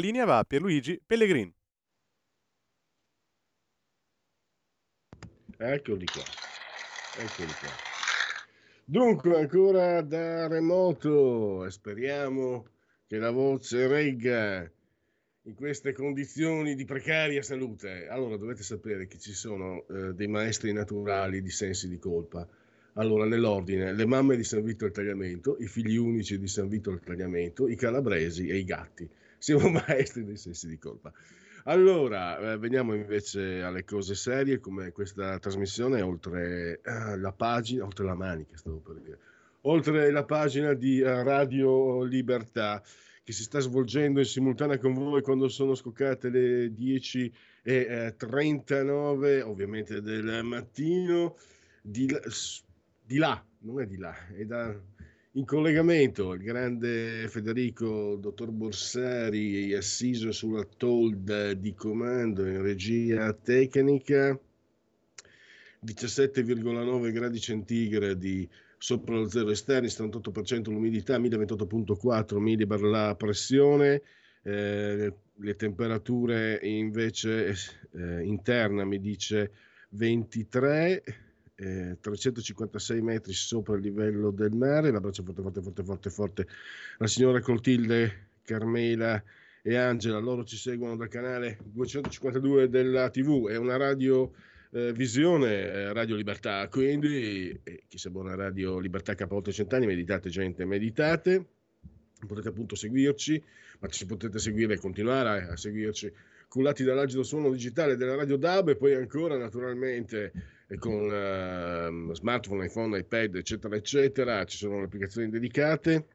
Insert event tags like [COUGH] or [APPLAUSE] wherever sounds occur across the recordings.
Linea va a Pierluigi Pellegrin. Eccoli qua. Eccoli qua. Dunque, ancora da remoto, speriamo che la voce regga in queste condizioni di precaria salute. Allora, dovete sapere che ci sono eh, dei maestri naturali di sensi di colpa. Allora, nell'ordine, le mamme di San Vito al Tagliamento, i figli unici di San Vito al Tagliamento, i calabresi e i gatti siamo maestri dei sensi di colpa. Allora, eh, veniamo invece alle cose serie, come questa trasmissione, oltre eh, la pagina, oltre la manica, stavo per dire, oltre la pagina di eh, Radio Libertà, che si sta svolgendo in simultanea con voi quando sono scoccate le 10.39, eh, ovviamente del mattino, di, di là, non è di là, è da in collegamento il grande Federico, dottor Borsari, assiso sulla tolda di comando in regia tecnica, 17,9 gradi centigradi sopra lo zero esterni, 78% l'umidità, 1028,4 millibar la pressione, eh, le temperature invece eh, interna mi dice 23 eh, 356 metri sopra il livello del mare. Un abbraccio forte, forte, forte, forte, forte. La signora Clotilde, Carmela e Angela, loro ci seguono dal canale 252 della TV, è una radio eh, visione, eh, Radio Libertà, quindi eh, chi sa buona Radio Libertà K8 Cent'anni, meditate gente, meditate, potete appunto seguirci, ma ci potete seguire e continuare a, a seguirci cullati dall'agido suono digitale della Radio DAB e poi ancora naturalmente con uh, smartphone, iPhone, iPad, eccetera, eccetera. Ci sono le applicazioni dedicate.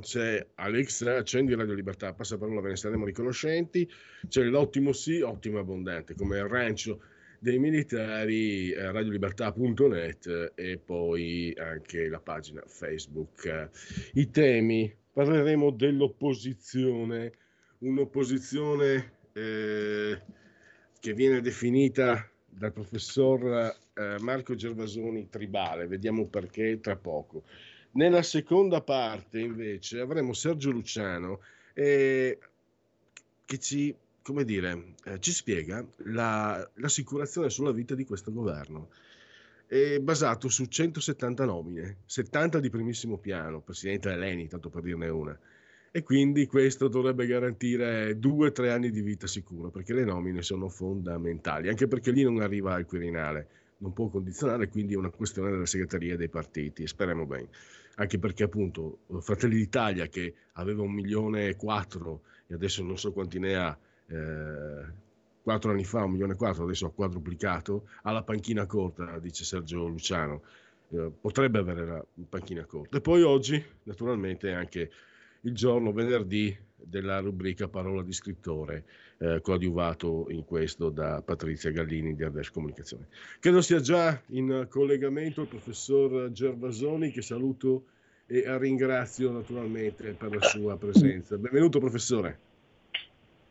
C'è Alexa, accendi Radio Libertà, passa parola, ve ne saremo riconoscenti. C'è l'ottimo sì, ottimo abbondante, come il rancio dei militari, eh, radiolibertà.net e poi anche la pagina Facebook. I temi, parleremo dell'opposizione, un'opposizione eh, che viene definita dal professor eh, Marco Gervasoni tribale, vediamo perché tra poco. Nella seconda parte invece avremo Sergio Luciano eh, che ci, dire, eh, ci spiega la, l'assicurazione sulla vita di questo governo. È basato su 170 nomine, 70 di primissimo piano, presidente Eleni, tanto per dirne una, e quindi questo dovrebbe garantire due o tre anni di vita sicuro, perché le nomine sono fondamentali, anche perché lì non arriva il Quirinale, non può condizionare, quindi è una questione della segreteria dei partiti, e speriamo bene, anche perché appunto Fratelli d'Italia che aveva un milione e quattro e adesso non so quanti ne ha, eh, quattro anni fa un milione e quattro, adesso ha quadruplicato, ha la panchina corta, dice Sergio Luciano, eh, potrebbe avere la panchina corta. E poi oggi naturalmente anche il giorno venerdì della rubrica Parola di scrittore, eh, coadiuvato in questo da Patrizia Gallini di Ardesh Comunicazione. Credo sia già in collegamento il professor Gervasoni, che saluto e ringrazio naturalmente per la sua presenza. Benvenuto professore.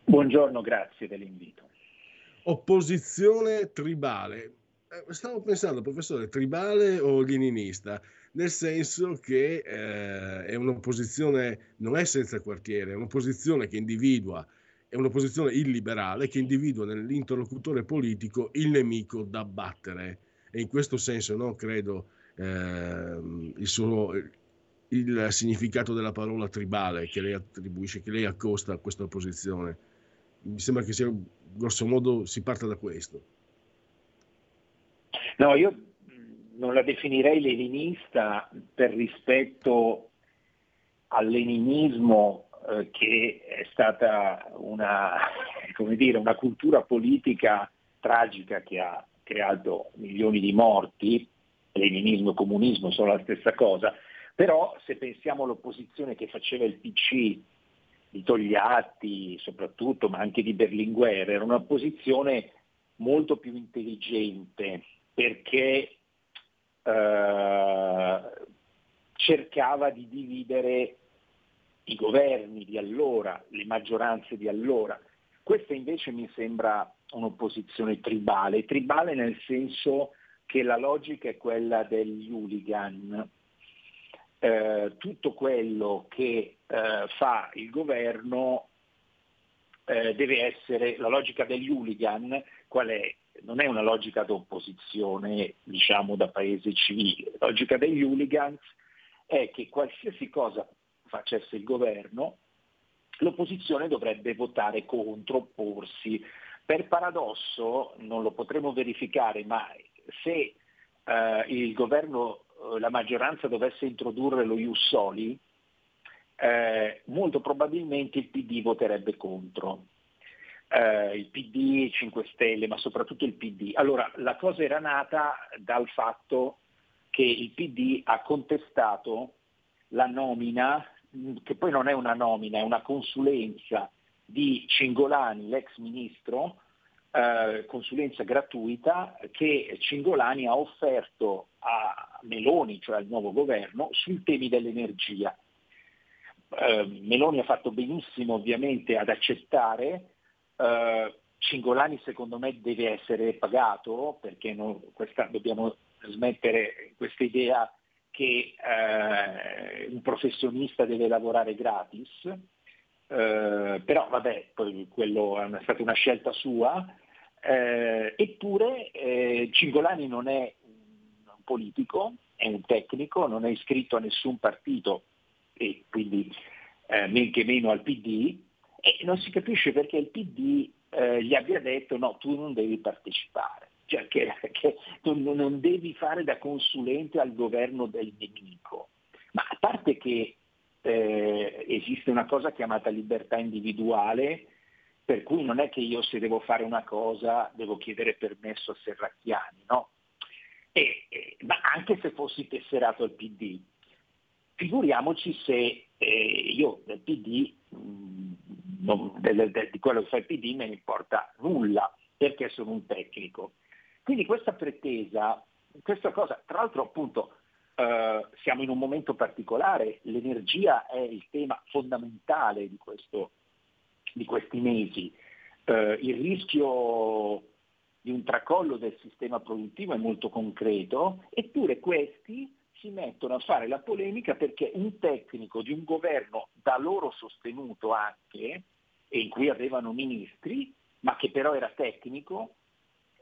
Buongiorno, grazie dell'invito. Opposizione tribale. Eh, stavo pensando, professore, tribale o leninista? Nel senso che eh, è un'opposizione, non è senza quartiere, è un'opposizione che individua, è un'opposizione illiberale che individua nell'interlocutore politico il nemico da battere. E in questo senso no, credo eh, il, suo, il significato della parola tribale che lei attribuisce, che lei accosta a questa opposizione. Mi sembra che sia, grosso modo, si parta da questo. No, io non la definirei leninista per rispetto al leninismo eh, che è stata una, [LAUGHS] dire, una cultura politica tragica che ha creato milioni di morti, leninismo e comunismo sono la stessa cosa, però se pensiamo all'opposizione che faceva il PC di Togliatti soprattutto, ma anche di Berlinguer, era un'opposizione molto più intelligente perché eh, cercava di dividere i governi di allora, le maggioranze di allora. Questa invece mi sembra un'opposizione tribale, tribale nel senso che la logica è quella degli hooligan. Eh, tutto quello che eh, fa il governo eh, deve essere, la logica degli hooligan, qual è? Non è una logica d'opposizione, diciamo, da paese civile. La logica degli hooligans è che qualsiasi cosa facesse il governo, l'opposizione dovrebbe votare contro, opporsi. Per paradosso, non lo potremo verificare, ma se eh, il governo, eh, la maggioranza dovesse introdurre lo Ius Soli, eh, molto probabilmente il PD voterebbe contro. Eh, il PD, 5 Stelle, ma soprattutto il PD. Allora, la cosa era nata dal fatto che il PD ha contestato la nomina che poi non è una nomina, è una consulenza di Cingolani, l'ex ministro, eh, consulenza gratuita che Cingolani ha offerto a Meloni, cioè al nuovo governo, sui temi dell'energia. Eh, Meloni ha fatto benissimo ovviamente ad accettare, eh, Cingolani secondo me deve essere pagato perché non, questa, dobbiamo smettere questa idea che eh, un professionista deve lavorare gratis, eh, però vabbè, quello è stata una scelta sua, eh, eppure eh, Cingolani non è un politico, è un tecnico, non è iscritto a nessun partito e quindi eh, men che meno al PD e non si capisce perché il PD eh, gli abbia detto no, tu non devi partecipare cioè che, che non, non, devi fare da consulente al governo del nemico. Ma a parte che eh, esiste una cosa chiamata libertà individuale, per cui non è che io se devo fare una cosa devo chiedere permesso a Serracchiani, no? E, e, ma anche se fossi tesserato al PD, figuriamoci se eh, io del PD, non, del, del, di quello che fa il PD me ne importa nulla perché sono un tecnico. Quindi questa pretesa, questa cosa, tra l'altro appunto eh, siamo in un momento particolare, l'energia è il tema fondamentale di, questo, di questi mesi, eh, il rischio di un tracollo del sistema produttivo è molto concreto, eppure questi si mettono a fare la polemica perché un tecnico di un governo da loro sostenuto anche, e in cui avevano ministri, ma che però era tecnico,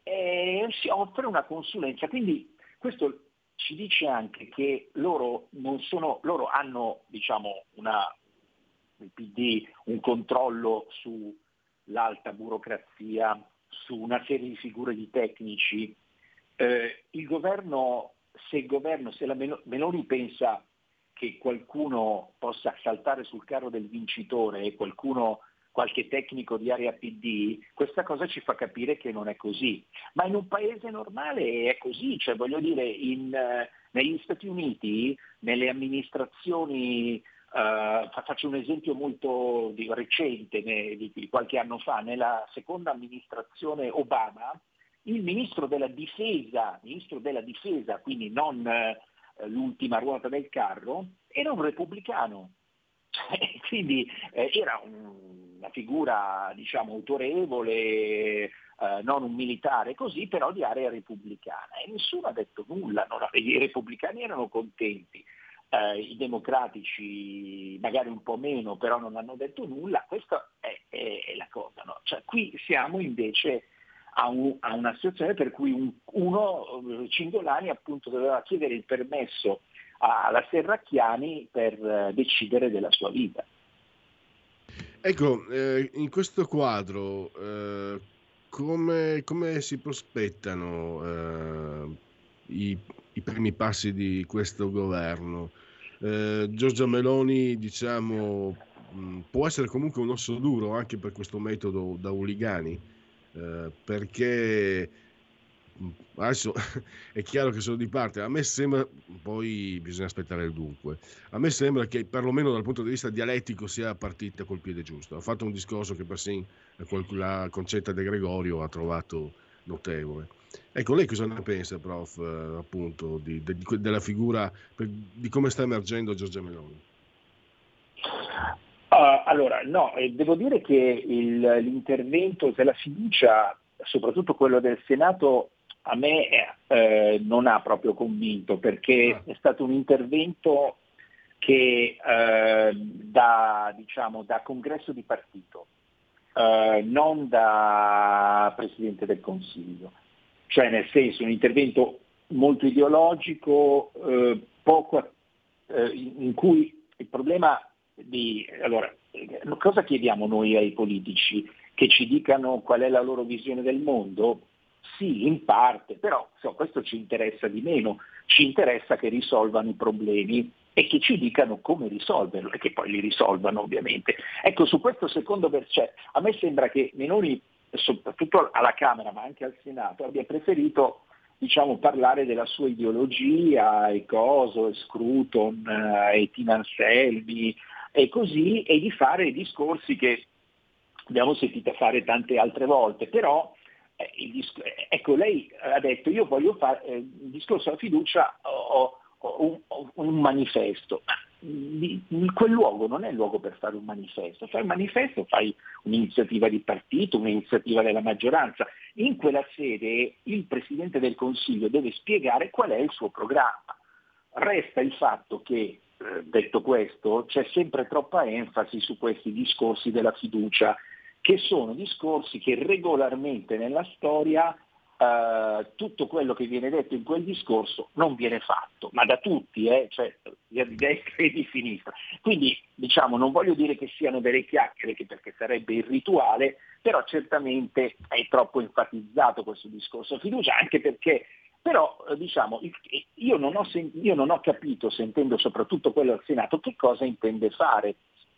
e si offre una consulenza. Quindi questo ci dice anche che loro, sono, loro hanno diciamo, una, il PD un controllo sull'alta burocrazia, su una serie di figure di tecnici. Eh, il governo, se il governo, se la Meloni pensa che qualcuno possa saltare sul carro del vincitore e qualcuno qualche tecnico di area PD, questa cosa ci fa capire che non è così. Ma in un paese normale è così, cioè voglio dire, in, uh, negli Stati Uniti, nelle amministrazioni, uh, faccio un esempio molto di, recente, ne, di, di qualche anno fa, nella seconda amministrazione Obama, il ministro della difesa, ministro della difesa quindi non uh, l'ultima ruota del carro, era un repubblicano. [LAUGHS] quindi eh, era un una figura diciamo, autorevole, eh, non un militare così, però di area repubblicana. E nessuno ha detto nulla, non, i repubblicani erano contenti, eh, i democratici magari un po' meno, però non hanno detto nulla, questa è, è, è la cosa. No? Cioè, qui siamo invece a, un, a, una situazione per cui un, uno, Cingolani appunto doveva chiedere il permesso alla Serracchiani per uh, decidere della sua vita. Ecco, eh, in questo quadro eh, come, come, si prospettano eh, i, i, primi passi di questo governo? Eh, Giorgia Meloni, diciamo, mh, può essere comunque un osso duro anche per questo metodo da Uligani, eh, perché adesso [LAUGHS] è chiaro che sono di parte, a me sembra, poi bisogna aspettare il dunque, a me sembra che perlomeno dal punto di vista dialettico sia partita col piede giusto, ha fatto un discorso che persino la concetta De Gregorio ha trovato notevole. Ecco, lei cosa ne pensa, prof, eh, appunto, di, di, della figura, di come sta emergendo Giorgia Meloni? Uh, allora, no, eh, devo dire che il, l'intervento della fiducia, soprattutto quello del Senato, a me eh, non ha proprio convinto perché ah. è stato un intervento che eh, da, diciamo, da congresso di partito, eh, non da Presidente del Consiglio, cioè nel senso un intervento molto ideologico, eh, poco, eh, in cui il problema di... Allora, cosa chiediamo noi ai politici? Che ci dicano qual è la loro visione del mondo? Sì, in parte, però so, questo ci interessa di meno, ci interessa che risolvano i problemi e che ci dicano come risolverlo e che poi li risolvano ovviamente. Ecco, su questo secondo versetto, a me sembra che Meloni, soprattutto alla Camera ma anche al Senato, abbia preferito diciamo, parlare della sua ideologia, e Coso, e Scruton, eh, e Tina Anselmi, e così, e di fare discorsi che abbiamo sentito fare tante altre volte, però ecco, lei ha detto io voglio fare eh, il discorso della fiducia, ho, ho, ho un manifesto. Quel luogo non è il luogo per fare un manifesto, fai un manifesto, fai un'iniziativa di partito, un'iniziativa della maggioranza. In quella sede il Presidente del Consiglio deve spiegare qual è il suo programma. Resta il fatto che, eh, detto questo, c'è sempre troppa enfasi su questi discorsi della fiducia che sono discorsi che regolarmente nella storia eh, tutto quello che viene detto in quel discorso non viene fatto, ma da tutti, eh, cioè di destra e di sinistra. Quindi diciamo, non voglio dire che siano delle chiacchiere, perché sarebbe irrituale, però certamente è troppo enfatizzato questo discorso fiducia, anche perché però eh, diciamo, io non, ho, io non ho capito, sentendo soprattutto quello al Senato, che cosa intende fare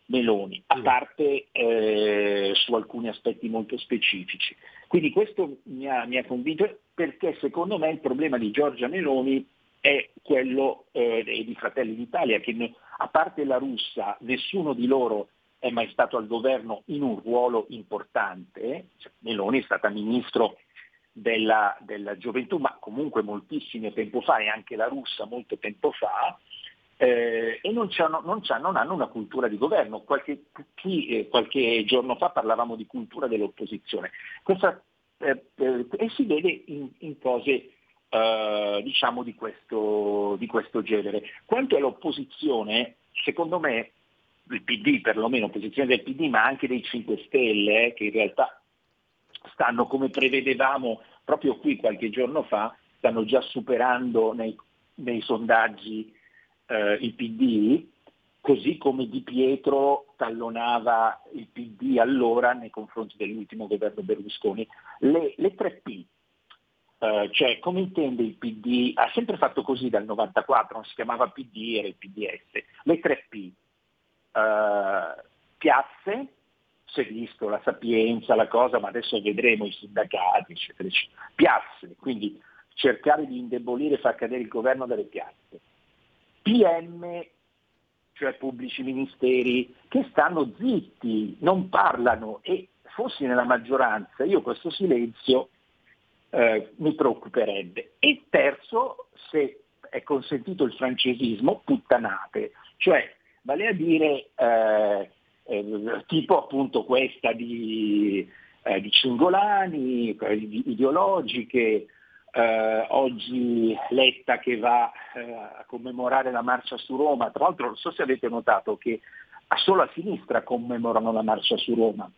Meloni, a parte eh, su alcuni aspetti molto specifici. Quindi questo mi ha, mi ha, convinto perché secondo me il problema di Giorgia Meloni è quello eh, di Fratelli d'Italia, che a parte la russa nessuno di loro è mai stato al governo in un ruolo importante, cioè, Meloni è stata ministro della, della gioventù, ma comunque moltissimo tempo fa e anche la russa molto tempo fa, eh, e non, non, non, hanno una cultura di governo. Qualche, chi, eh, qualche, giorno fa parlavamo di cultura dell'opposizione Questa, eh, eh e si vede in, in cose eh, diciamo di questo, di questo, genere. Quanto all'opposizione, secondo me il PD, perlomeno opposizione del PD, ma anche dei 5 Stelle, eh, che in realtà stanno come prevedevamo proprio qui qualche giorno fa, stanno già superando nei, nei sondaggi eh, il PD, così come Di Pietro tallonava il PD allora nei confronti dell'ultimo governo Berlusconi. Le, le 3P, eh, cioè come intende il PD, ha sempre fatto così dal 94, non si chiamava PD, era il PDS, le 3P, eh, piazze, si è visto la sapienza, la cosa, ma adesso vedremo i sindacati, eccetera, eccetera. Piazze, quindi cercare di indebolire e far cadere il governo delle piazze PM, cioè pubblici ministeri, che stanno zitti, non parlano e fossi nella maggioranza io questo silenzio eh, mi preoccuperebbe. E terzo, se è consentito il francesismo, puttanate, cioè vale a dire eh, eh, tipo appunto questa di, eh, di Cingolani, ideologiche, eh, oggi Letta che va eh, a commemorare la marcia su Roma, tra l'altro non so se avete notato che solo a sinistra commemorano la marcia su Roma,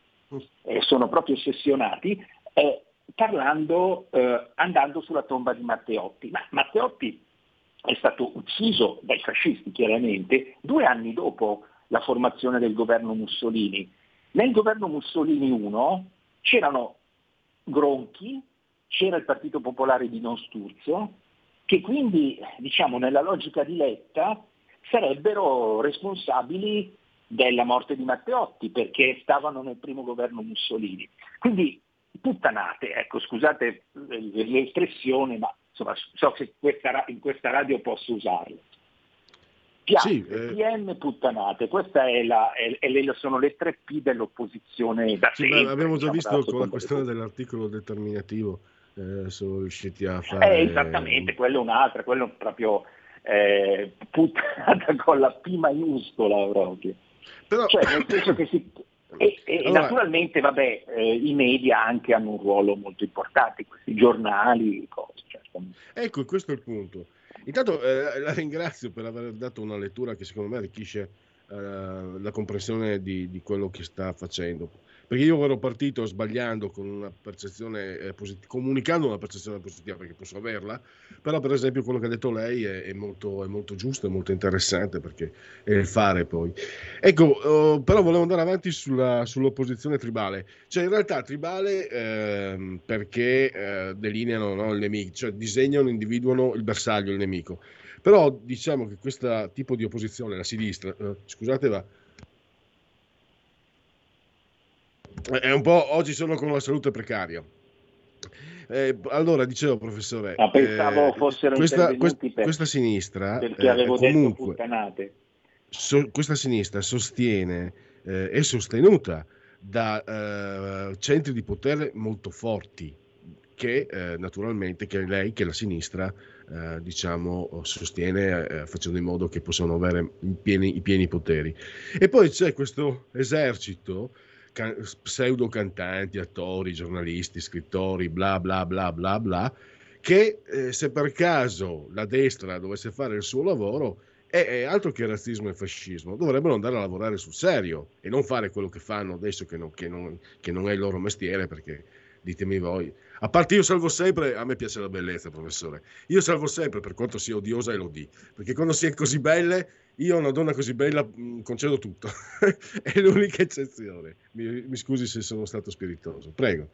eh, sono proprio ossessionati, parlando, eh, andando sulla tomba di Matteotti. Ma Matteotti è stato ucciso dai fascisti chiaramente due anni dopo la formazione del governo Mussolini. Nel governo Mussolini 1 c'erano Gronchi, c'era il Partito Popolare di Don Sturzo, che quindi, diciamo, nella logica di Letta sarebbero responsabili della morte di Matteotti perché stavano nel primo governo Mussolini. Quindi puttanate, ecco scusate l'espressione, ma insomma, so che questa, in questa radio posso usarlo. Piazze, sì, eh... PM, puttanate, queste sono le tre P dell'opposizione da sì, sempre, Abbiamo già diciamo, visto con la questione dell'articolo determinativo, eh, sono riusciti a fare... Eh, esattamente, quello è un'altra, quello è proprio eh, puttanata [LAUGHS] con la P maiuscola proprio. Però... Cioè, nel senso che si, [LAUGHS] e, e allora, naturalmente vabbè, eh, i media anche hanno un ruolo molto importante, questi giornali, cose. Cioè, ecco, questo è il punto. Intanto eh, la ringrazio per aver dato una lettura che secondo me arricchisce eh, la comprensione di, di, quello che sta facendo. Perché io ero partito sbagliando con una percezione eh, positiva, comunicando una percezione positiva, perché posso averla, però per esempio quello che ha detto lei è, è, molto, è molto, giusto, è molto interessante, perché è il fare poi. Ecco, uh, però volevo andare avanti sulla, sull'opposizione tribale. Cioè in realtà tribale eh, perché eh, delineano no, il nemico, cioè disegnano, individuano il bersaglio, il nemico. Però diciamo che questo tipo di opposizione, la sinistra, eh, scusate va è un po' oggi sono con la salute precaria. Eh, allora, dicevo, professore, Ma pensavo eh, fossero questa, quest, per, questa sinistra, perché avevo eh, comunque, detto so, questa sinistra sostiene, eh, è sostenuta da eh, centri di potere molto forti, che eh, naturalmente che lei, che la sinistra, diciamo, sostiene facendo in modo che possano avere i pieni, i pieni poteri. E poi c'è questo esercito can- pseudo cantanti, attori, giornalisti, scrittori, bla bla bla bla bla, che eh, se per caso la destra dovesse fare il suo lavoro, è, è, altro che razzismo e fascismo, dovrebbero andare a lavorare sul serio e non fare quello che fanno adesso che non, che non, che non è il loro mestiere perché ditemi voi. A parte io salvo sempre, a me piace la bellezza, professore. Io salvo sempre, per quanto sia odiosa e lo di, perché quando si è così belle io a una donna così bella mm, concedo tutto, [LAUGHS] è l'unica eccezione. Mi, mi, scusi se sono stato spiritoso, prego.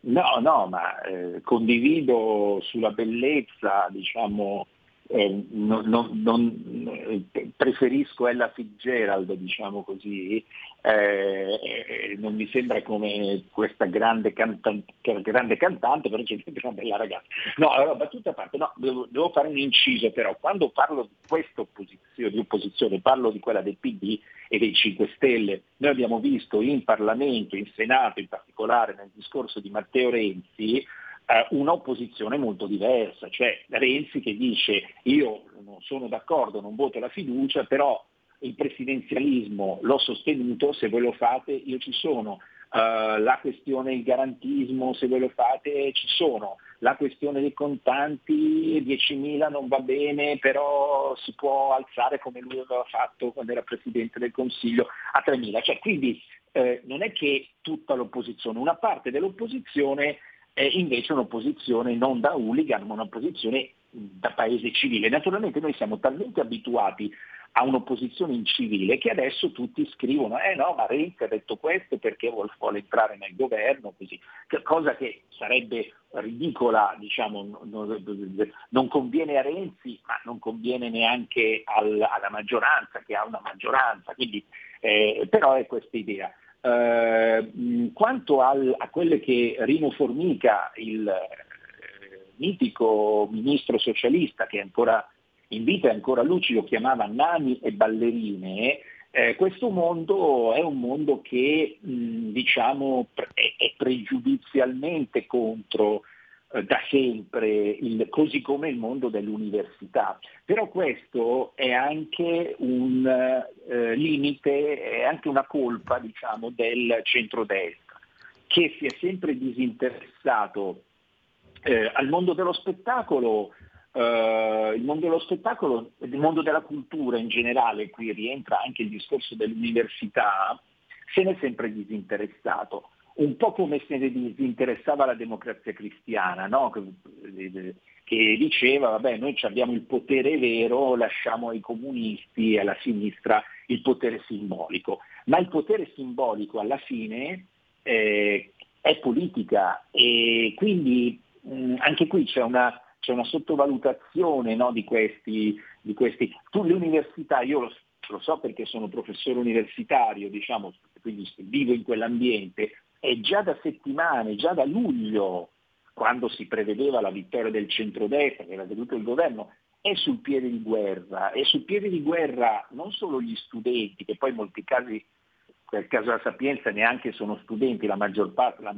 No, no, ma eh, condivido sulla bellezza, diciamo, eh, non, non, non, preferisco Ella Fitzgerald, diciamo così, eh, eh, non mi sembra come questa grande, cantante, grande cantante, però c'è una bella ragazza. No, allora battuta a parte, no, devo, devo, fare un inciso però, quando parlo di questa opposizione, di opposizione, parlo di quella del PD e dei 5 Stelle, noi abbiamo visto in Parlamento, in Senato in particolare, nel discorso di Matteo Renzi, eh, un'opposizione molto diversa, cioè Renzi che dice io non sono d'accordo, non voto la fiducia, però il presidenzialismo l'ho sostenuto, se voi lo fate io ci sono, uh, la questione del garantismo, se voi lo fate ci sono, la questione dei contanti 10.000 non va bene, però si può alzare come lui aveva fatto quando era Presidente del Consiglio a 3.000. Cioè, quindi eh, non è che tutta l'opposizione, una parte dell'opposizione è invece un'opposizione non da hooligan, ma un'opposizione da paese civile. Naturalmente noi siamo talmente abituati a un'opposizione in civile che adesso tutti scrivono eh no ma Renzi ha detto questo perché vuole, entrare nel governo così. Cosa che sarebbe ridicola diciamo non, conviene a Renzi ma non conviene neanche al, alla maggioranza che ha una maggioranza. Quindi eh, però è questa idea eh, quanto al, a quelle che Rino Formica, il eh, mitico ministro socialista che è ancora in vita e ancora lucido, chiamava nani e ballerine, eh, questo mondo è un mondo che mh, diciamo, è, è pregiudizialmente contro da sempre, il, così come il mondo dell'università. Però questo è anche un eh, limite, è anche una colpa diciamo, del centrodestra, che si è sempre disinteressato eh, al mondo dello spettacolo, Uh, il mondo dello spettacolo, il mondo della cultura in generale, qui rientra anche il discorso dell'università, se ne è sempre disinteressato un po' come se ne disinteressava la democrazia cristiana, no? che, che diceva vabbè noi abbiamo il potere vero, lasciamo ai comunisti e alla sinistra il potere simbolico, ma il potere simbolico alla fine eh, è politica e quindi mh, anche qui c'è una, c'è una sottovalutazione no, di, questi, di questi. Tu le università, io lo so perché sono professore universitario, diciamo, quindi vivo in quell'ambiente, è già da settimane, già da luglio, quando si prevedeva la vittoria del centrodestra, che era venuto il governo, è sul piede di guerra, è sul piede di guerra non solo gli studenti, che poi in molti casi, nel caso della Sapienza neanche sono studenti, la maggior parte, la,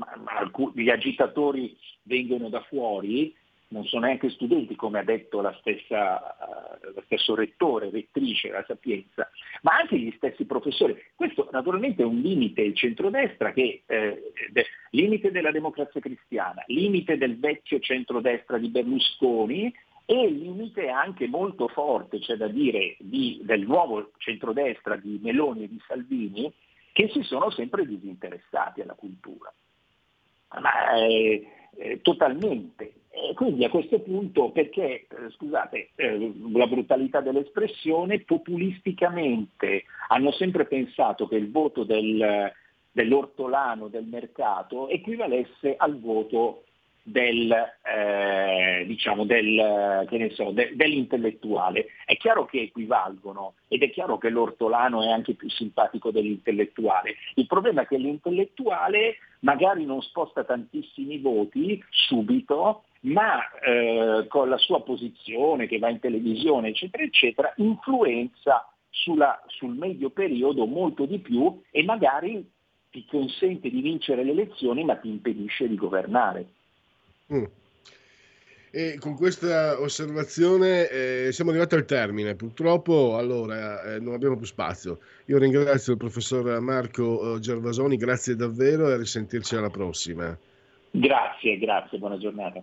gli agitatori vengono da fuori, non sono neanche studenti, come ha detto la stessa, uh, lo stesso rettore, rettrice della Sapienza, ma anche gli stessi professori. Questo naturalmente è un limite, il centrodestra, che eh, de, limite della democrazia cristiana, limite del vecchio centrodestra di Berlusconi e limite anche molto forte, c'è da dire, di, del nuovo centrodestra di Meloni e di Salvini, che si sono sempre disinteressati alla cultura. Ma eh, eh, totalmente. E quindi a questo punto, perché, eh, scusate, eh, la brutalità dell'espressione, populisticamente hanno sempre pensato che il voto del, dell'ortolano del mercato equivalesse al voto del, eh, diciamo del, so, de, dell'intellettuale. È chiaro che equivalgono ed è chiaro che l'ortolano è anche più simpatico dell'intellettuale. Il problema è che l'intellettuale magari non sposta tantissimi voti subito, ma eh, con la sua posizione che va in televisione, eccetera, eccetera, influenza sulla, sul medio periodo molto di più e magari ti consente di vincere le elezioni ma ti impedisce di governare. Mm. E con questa osservazione eh, siamo arrivati al termine. Purtroppo allora eh, non abbiamo più spazio. Io ringrazio il professor Marco eh, Gervasoni, grazie davvero e a risentirci alla prossima. Grazie, grazie, buona giornata.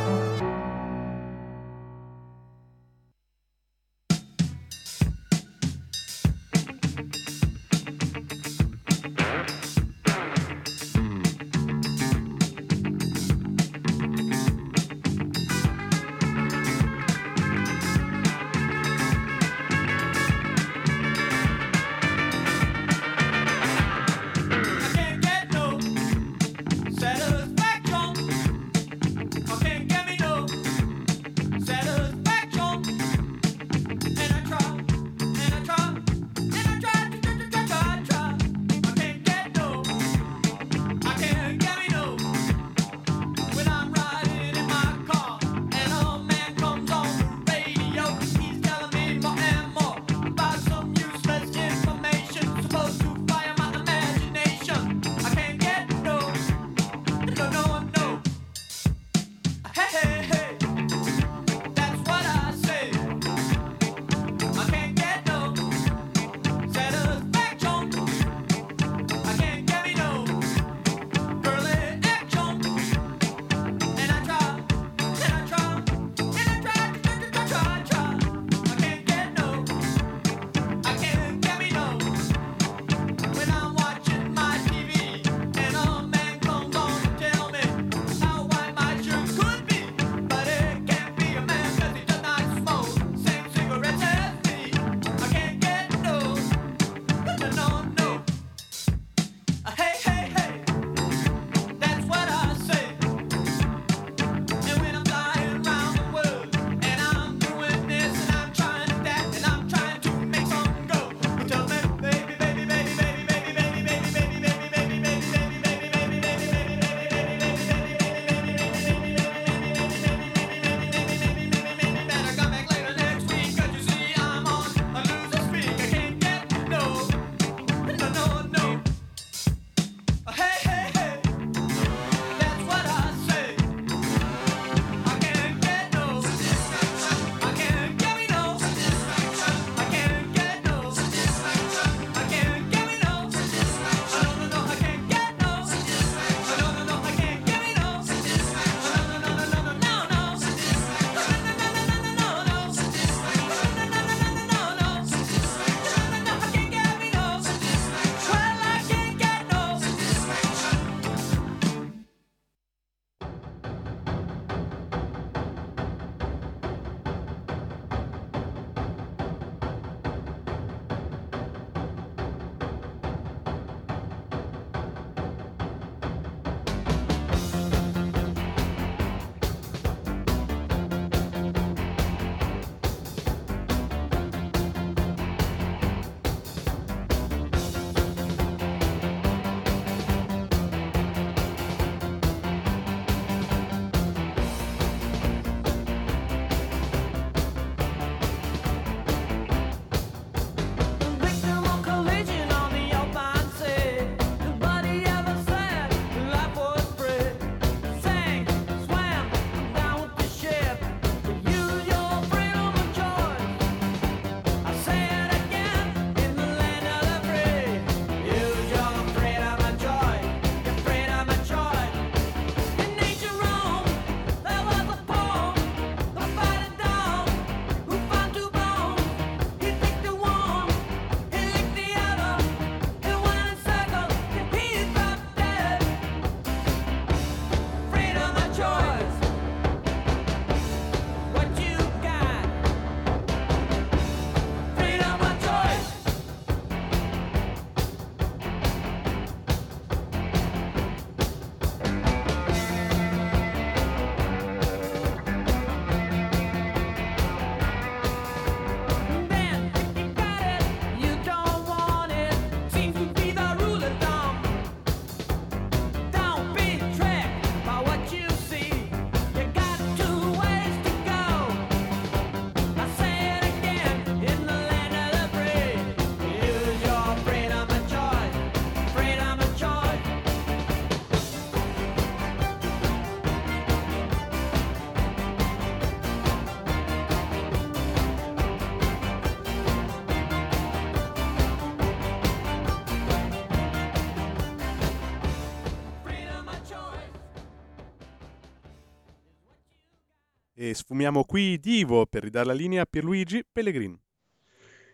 Sfumiamo qui Divo per ridare la linea a Pierluigi Pellegrin.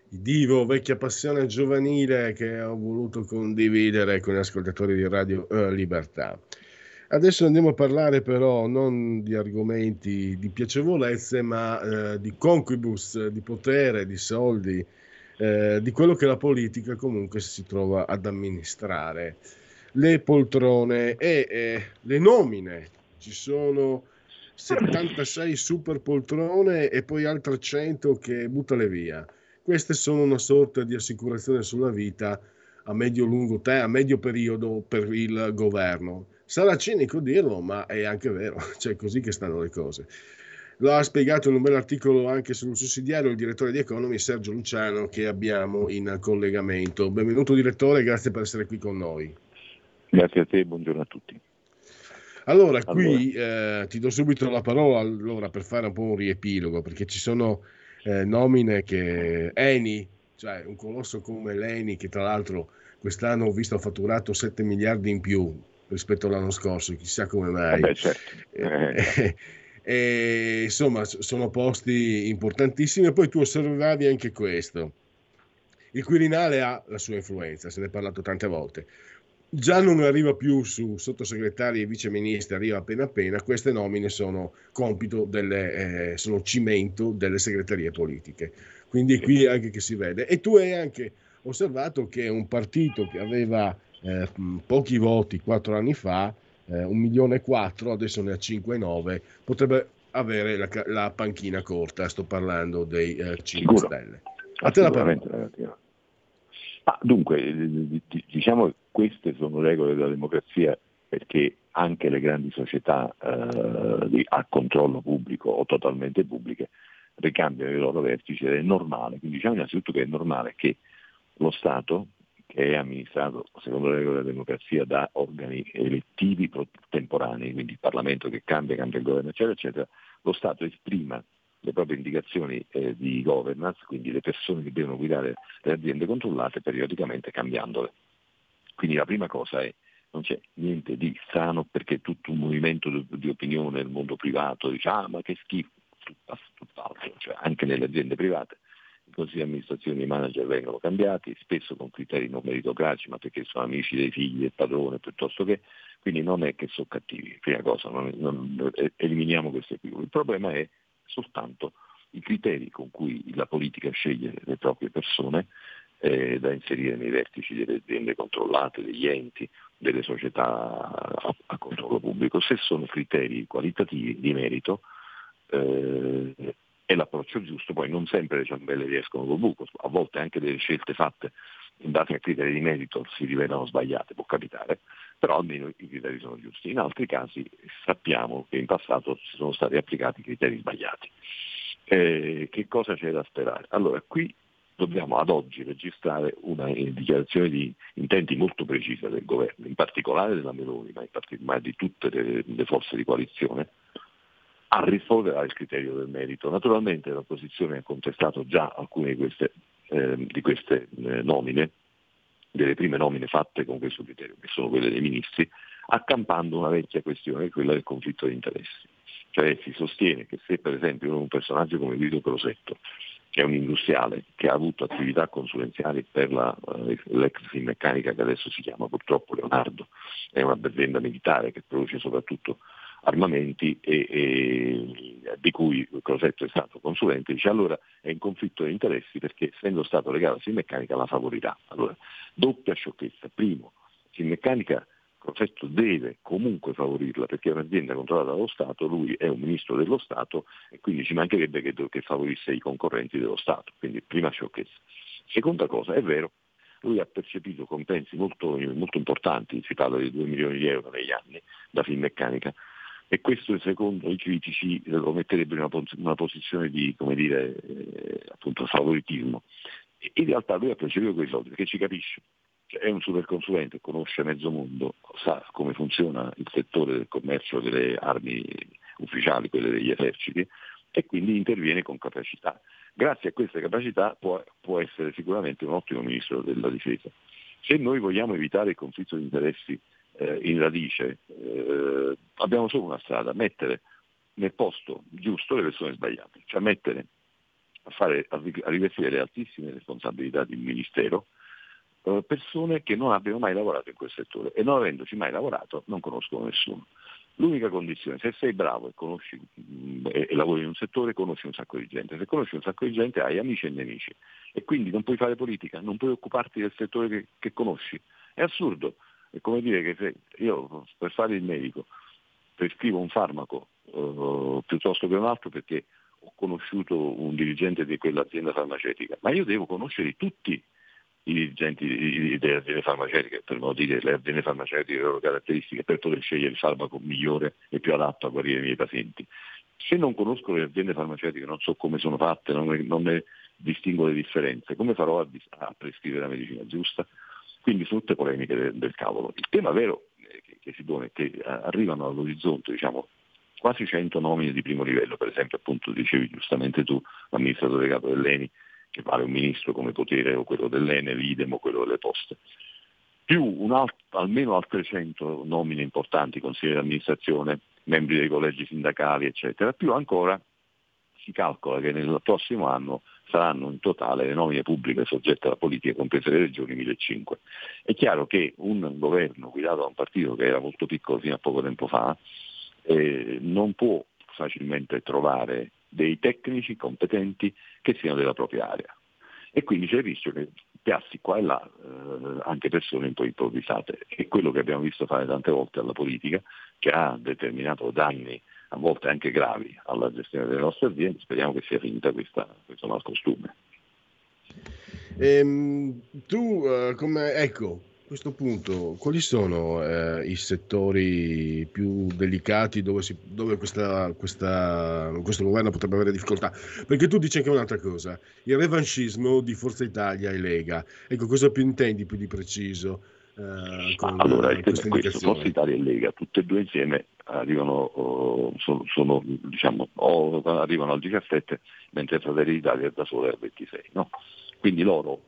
Divo, vecchia passione giovanile che ho voluto condividere con gli ascoltatori di Radio eh, Libertà. Adesso andiamo a parlare però non di argomenti di piacevolezze, ma eh, di concubus, di potere, di soldi, eh, di quello che la politica comunque si trova ad amministrare. Le poltrone e eh, le nomine. Ci sono 76 super poltrone e poi altre 100 che buttale via. Queste sono una sorta di assicurazione sulla vita a medio-lungo te, a medio periodo per il governo. Sarà cinico dirlo, ma è anche vero, [LAUGHS] cioè così che stanno le cose. Lo ha spiegato in un bel articolo anche sul sussidiario il direttore di Economy Sergio Luciano che abbiamo in collegamento. Benvenuto direttore, grazie per essere qui con noi. Grazie a te, buongiorno a tutti. Allora, qui allora. Eh, ti do subito la parola allora, per fare un po' un riepilogo, perché ci sono eh, nomine che Eni, cioè un colosso come l'Eni, che tra l'altro quest'anno ho visto ha fatturato 7 miliardi in più rispetto all'anno scorso, chissà come mai. Beh, certo. eh, [LAUGHS] e, insomma, sono posti importantissimi. E poi tu osservavi anche questo. Il Quirinale ha la sua influenza, se ne è parlato tante volte già non arriva più su sottosegretari e viceministri, arriva appena appena, queste nomine sono compito delle, eh, sono cimento delle segreterie politiche. Quindi qui anche che si vede. E tu hai anche osservato che un partito che aveva eh, pochi voti quattro anni fa, eh, un milione e quattro, adesso ne ha 5,9, potrebbe avere la, la, panchina corta, sto parlando dei eh, 5 Sicuro. Stelle. A te la parola. Ah, dunque, diciamo che queste sono regole della democrazia perché anche le grandi società eh, a controllo pubblico o totalmente pubbliche ricambiano i loro vertici ed è normale. Quindi diciamo innanzitutto che è normale che lo Stato, che è amministrato secondo le regole della democrazia da organi elettivi temporanei, quindi il Parlamento che cambia, cambia il governo, eccetera, eccetera, lo Stato esprima le proprie indicazioni eh, di governance, quindi le persone che devono guidare le aziende controllate periodicamente cambiandole. Quindi la prima cosa è non c'è niente di strano perché tutto un movimento di, di opinione nel mondo privato dice ah ma che schifo, tutt'altro, cioè anche nelle aziende private i consigli di amministrazione e i manager vengono cambiati, spesso con criteri non meritocratici, ma perché sono amici dei figli del padrone piuttosto che, quindi non è che sono cattivi, prima cosa, non, non, eliminiamo questo equivoco. Il problema è soltanto i criteri con cui la politica sceglie le proprie persone eh, da inserire nei vertici delle aziende controllate, degli enti, delle società a, a controllo pubblico, se sono criteri qualitativi di merito eh, è l'approccio giusto, poi non sempre le ciambelle riescono col buco, a volte anche delle scelte fatte in base a criteri di merito si rivelano sbagliate, può capitare, però almeno i criteri sono giusti. In altri casi sappiamo che in passato si sono stati applicati criteri sbagliati. Eh, che cosa c'è da sperare? Allora, qui dobbiamo ad oggi registrare una dichiarazione di intenti molto precisa del governo, in particolare della Meloni, ma, ma di tutte le, le, forze di coalizione, a risolvere il criterio del merito. Naturalmente l'opposizione ha contestato già alcune di queste, eh, di queste eh, nomine, delle prime nomine fatte con questo criterio, che sono quelle dei ministri, accampando una vecchia questione, quella del conflitto di interessi. Cioè si sostiene che se per esempio un personaggio come Guido Crosetto, che è un industriale che ha avuto attività consulenziali per la, uh, l'ex Finmeccanica che adesso si chiama purtroppo Leonardo, è un'azienda militare che produce soprattutto armamenti e, e, di cui Crosetto è stato consulente, dice allora è in conflitto di interessi perché essendo stato legato a Finmeccanica la favorirà. Allora, doppia sciocchezza. Primo, Finmeccanica Crosetto deve comunque favorirla perché è un'azienda controllata dallo Stato, lui è un ministro dello Stato e quindi ci mancherebbe che, che favorisse i concorrenti dello Stato. Quindi prima sciocchezza. Seconda cosa, è vero, lui ha percepito compensi molto, molto importanti, si parla di 2 milioni di euro negli anni da Finmeccanica, e questo secondo i critici lo metterebbe in una, una posizione di dire, eh, favoritismo. In realtà lui ha percepito quei soldi perché ci capisce, cioè, è un superconsulente, conosce mezzo mondo, sa come funziona il settore del commercio delle armi ufficiali, quelle degli eserciti, e quindi interviene con capacità. Grazie a queste capacità può, può essere sicuramente un ottimo ministro della difesa. Se noi vogliamo evitare il conflitto di interessi eh, in radice, eh, abbiamo solo una strada, mettere nel posto giusto le persone sbagliate, cioè mettere a, fare, a rivestire le altissime responsabilità di un ministero eh, persone che non abbiano mai lavorato in quel settore e non avendoci mai lavorato non conoscono nessuno. L'unica condizione, se sei bravo e, conosci, mm, e, e, lavori in un settore, conosci un sacco di gente. Se conosci un sacco di gente hai amici e nemici e quindi non puoi fare politica, non puoi occuparti del settore che, che conosci. È assurdo. È come dire che se io per fare il medico prescrivo un farmaco uh, piuttosto che un altro perché ho conosciuto un dirigente di quell'azienda farmaceutica, ma io devo conoscere tutti i dirigenti delle aziende farmaceutiche, per non dire le aziende farmaceutiche le loro caratteristiche, per poter scegliere il farmaco migliore e più adatto a guarire i miei pazienti. Se non conosco le aziende farmaceutiche, non so come sono fatte, non, non ne distingo le differenze, come farò a, a, prescrivere la medicina giusta? Quindi sono tutte polemiche del, del cavolo. Il tema vero che, che si pone è che arrivano all'orizzonte diciamo, quasi 100 nomine di primo livello, per esempio appunto dicevi giustamente tu, l'amministratore capo dell'ENI, che vale un ministro come potere o quello dell'Enel, idem o quello delle poste, più alt- almeno altre 100 nomine importanti, consigli di amministrazione, membri dei collegi sindacali, eccetera, più ancora si calcola che nel prossimo anno saranno in totale le nomine pubbliche soggette alla politica, comprese le regioni, 1.500. È chiaro che un governo guidato da un partito che era molto piccolo fino a poco tempo fa eh, non può facilmente trovare dei tecnici competenti che siano della propria area. E quindi c'è il rischio che piazzi qua e là eh, anche persone un po' improvvisate. È quello che abbiamo visto fare tante volte alla politica, che ha determinato danni a volte anche gravi alla gestione delle nostre aziende. Speriamo che sia finita questa, questo malcostume. Ehm, tu, uh, come, ecco, questo punto, quali sono eh, i settori più delicati dove, si, dove questa, questa, questo governo potrebbe avere difficoltà? Perché tu dici anche un'altra cosa, il revanchismo di Forza Italia e Lega. Ecco, cosa più intendi più di preciso? Eh, allora, il tema è questo, Forza Italia e Lega, tutte e due insieme arrivano, oh, sono, sono, diciamo, arrivano al 17, mentre Fratelli d'Italia è da solo al 26. No? Quindi loro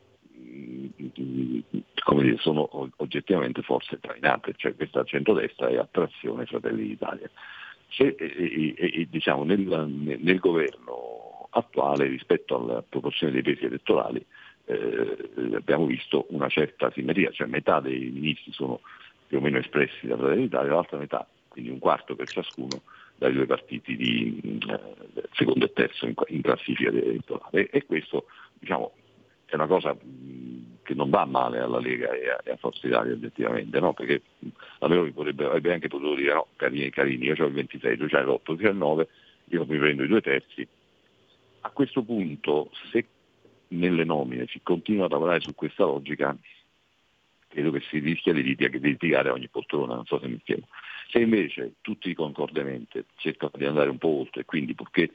come dire, sono oggettivamente forze trainate, cioè questa centrodestra è attrazione Fratelli d'Italia. Se, e, e, diciamo, nel, nel, governo attuale rispetto alla proporzione dei pesi elettorali eh, abbiamo visto una certa simmetria, cioè metà dei ministri sono più o meno espressi da Fratelli d'Italia, l'altra metà, quindi un quarto per ciascuno, dai due partiti di eh, secondo e terzo in, in classifica elettorale. E, questo diciamo, è una cosa che non va male alla Lega e a, e a Forza Italia oggettivamente, no? perché la Meloni avrebbe anche potuto dire no, carini, carini, io ho il 26, tu c'hai l'8, tu c'hai il 9, io mi prendo i due terzi. A questo punto, se nelle nomine si continua a lavorare su questa logica, credo che si rischia di litigare ogni poltrona, non so se mi spiego. Se invece tutti concordemente cercano di andare un po' oltre, quindi purché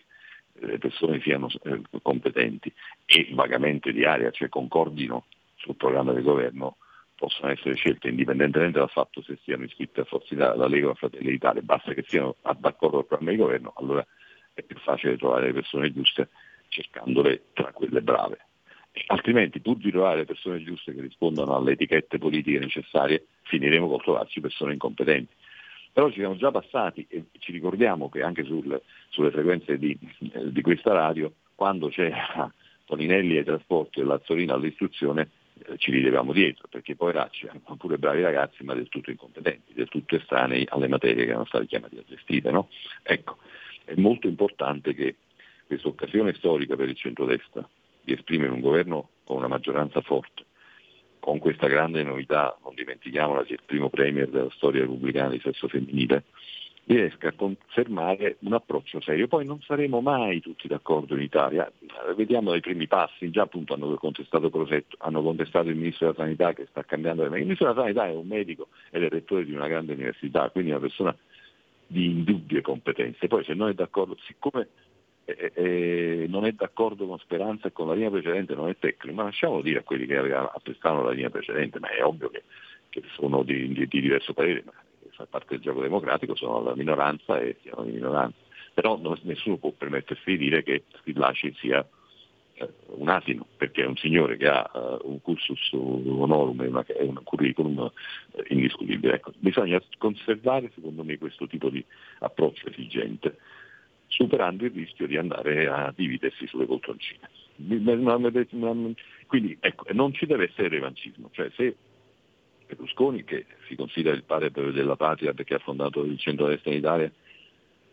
le persone siano eh, competenti e vagamente di area, cioè concordino sul programma del governo, possono essere scelte indipendentemente dal fatto se siano iscritte a Forza Italia, alla Lega o a Fratelli d'Italia, basta che siano d'accordo col programma di governo, allora è più facile trovare le persone giuste cercandole tra quelle brave. altrimenti, pur di trovare le persone giuste che rispondano alle etichette politiche necessarie, finiremo col trovarci persone incompetenti. Però ci siamo già passati e ci ricordiamo che anche sul, sulle frequenze di, di, questa radio, quando c'era [LAUGHS] Toninelli ai trasporti e Lazzolino all'istruzione, eh, ci ridevamo dietro, perché poi erano pure bravi ragazzi, ma del tutto incompetenti, del tutto estranei alle materie che erano state chiamate a gestire. No? Ecco, è molto importante che questa occasione storica per il centrodestra di esprimere un governo con una maggioranza forte, con questa grande novità, non dimentichiamola, sia il primo premier della storia repubblicana di sesso femminile, riesca a confermare un approccio serio. Poi non saremo mai tutti d'accordo in Italia, vediamo dai primi passi, già appunto hanno contestato Crosetto, hanno contestato il Ministro della Sanità che sta cambiando le Il Ministro della Sanità è un medico ed è rettore di una grande università, quindi è una persona di indubbie competenze. Poi se non è d'accordo, siccome eh, eh, non è d'accordo con Speranza e con la linea precedente, non è tecnico, ma lasciamo dire a quelli che apprestavano la linea precedente, ma è ovvio che, che sono di, di, di, diverso parere, ma fa parte del gioco democratico, sono la minoranza e siamo di minoranza. Però non, nessuno può permettersi di dire che Schillaci sia eh, un asino, perché è un signore che ha uh, un cursus honorum e, un curriculum uh, indiscutibile. Ecco, bisogna conservare secondo me questo tipo di approccio esigente superando il rischio di andare a dividersi sulle poltroncine. Quindi ecco, non ci deve essere revanchismo, cioè se Berlusconi, che si considera il padre della patria perché ha fondato il centro-destra in Italia,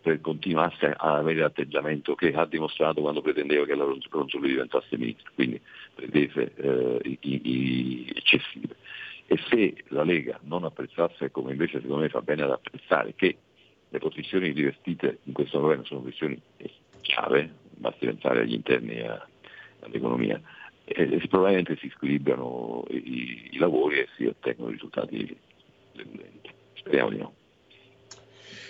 per continuasse a avere l'atteggiamento che ha dimostrato quando pretendeva che la Ronzulli diventasse ministro, quindi pretese eh, i, i, eccessive. E se la Lega non apprezzasse, come invece secondo me fa bene ad apprezzare, che le posizioni rivestite in questo governo sono posizioni chiave, basti pensare agli interni e all'economia, e probabilmente si squilibrano i, i, lavori e si ottengono risultati deludenti. Speriamo di no.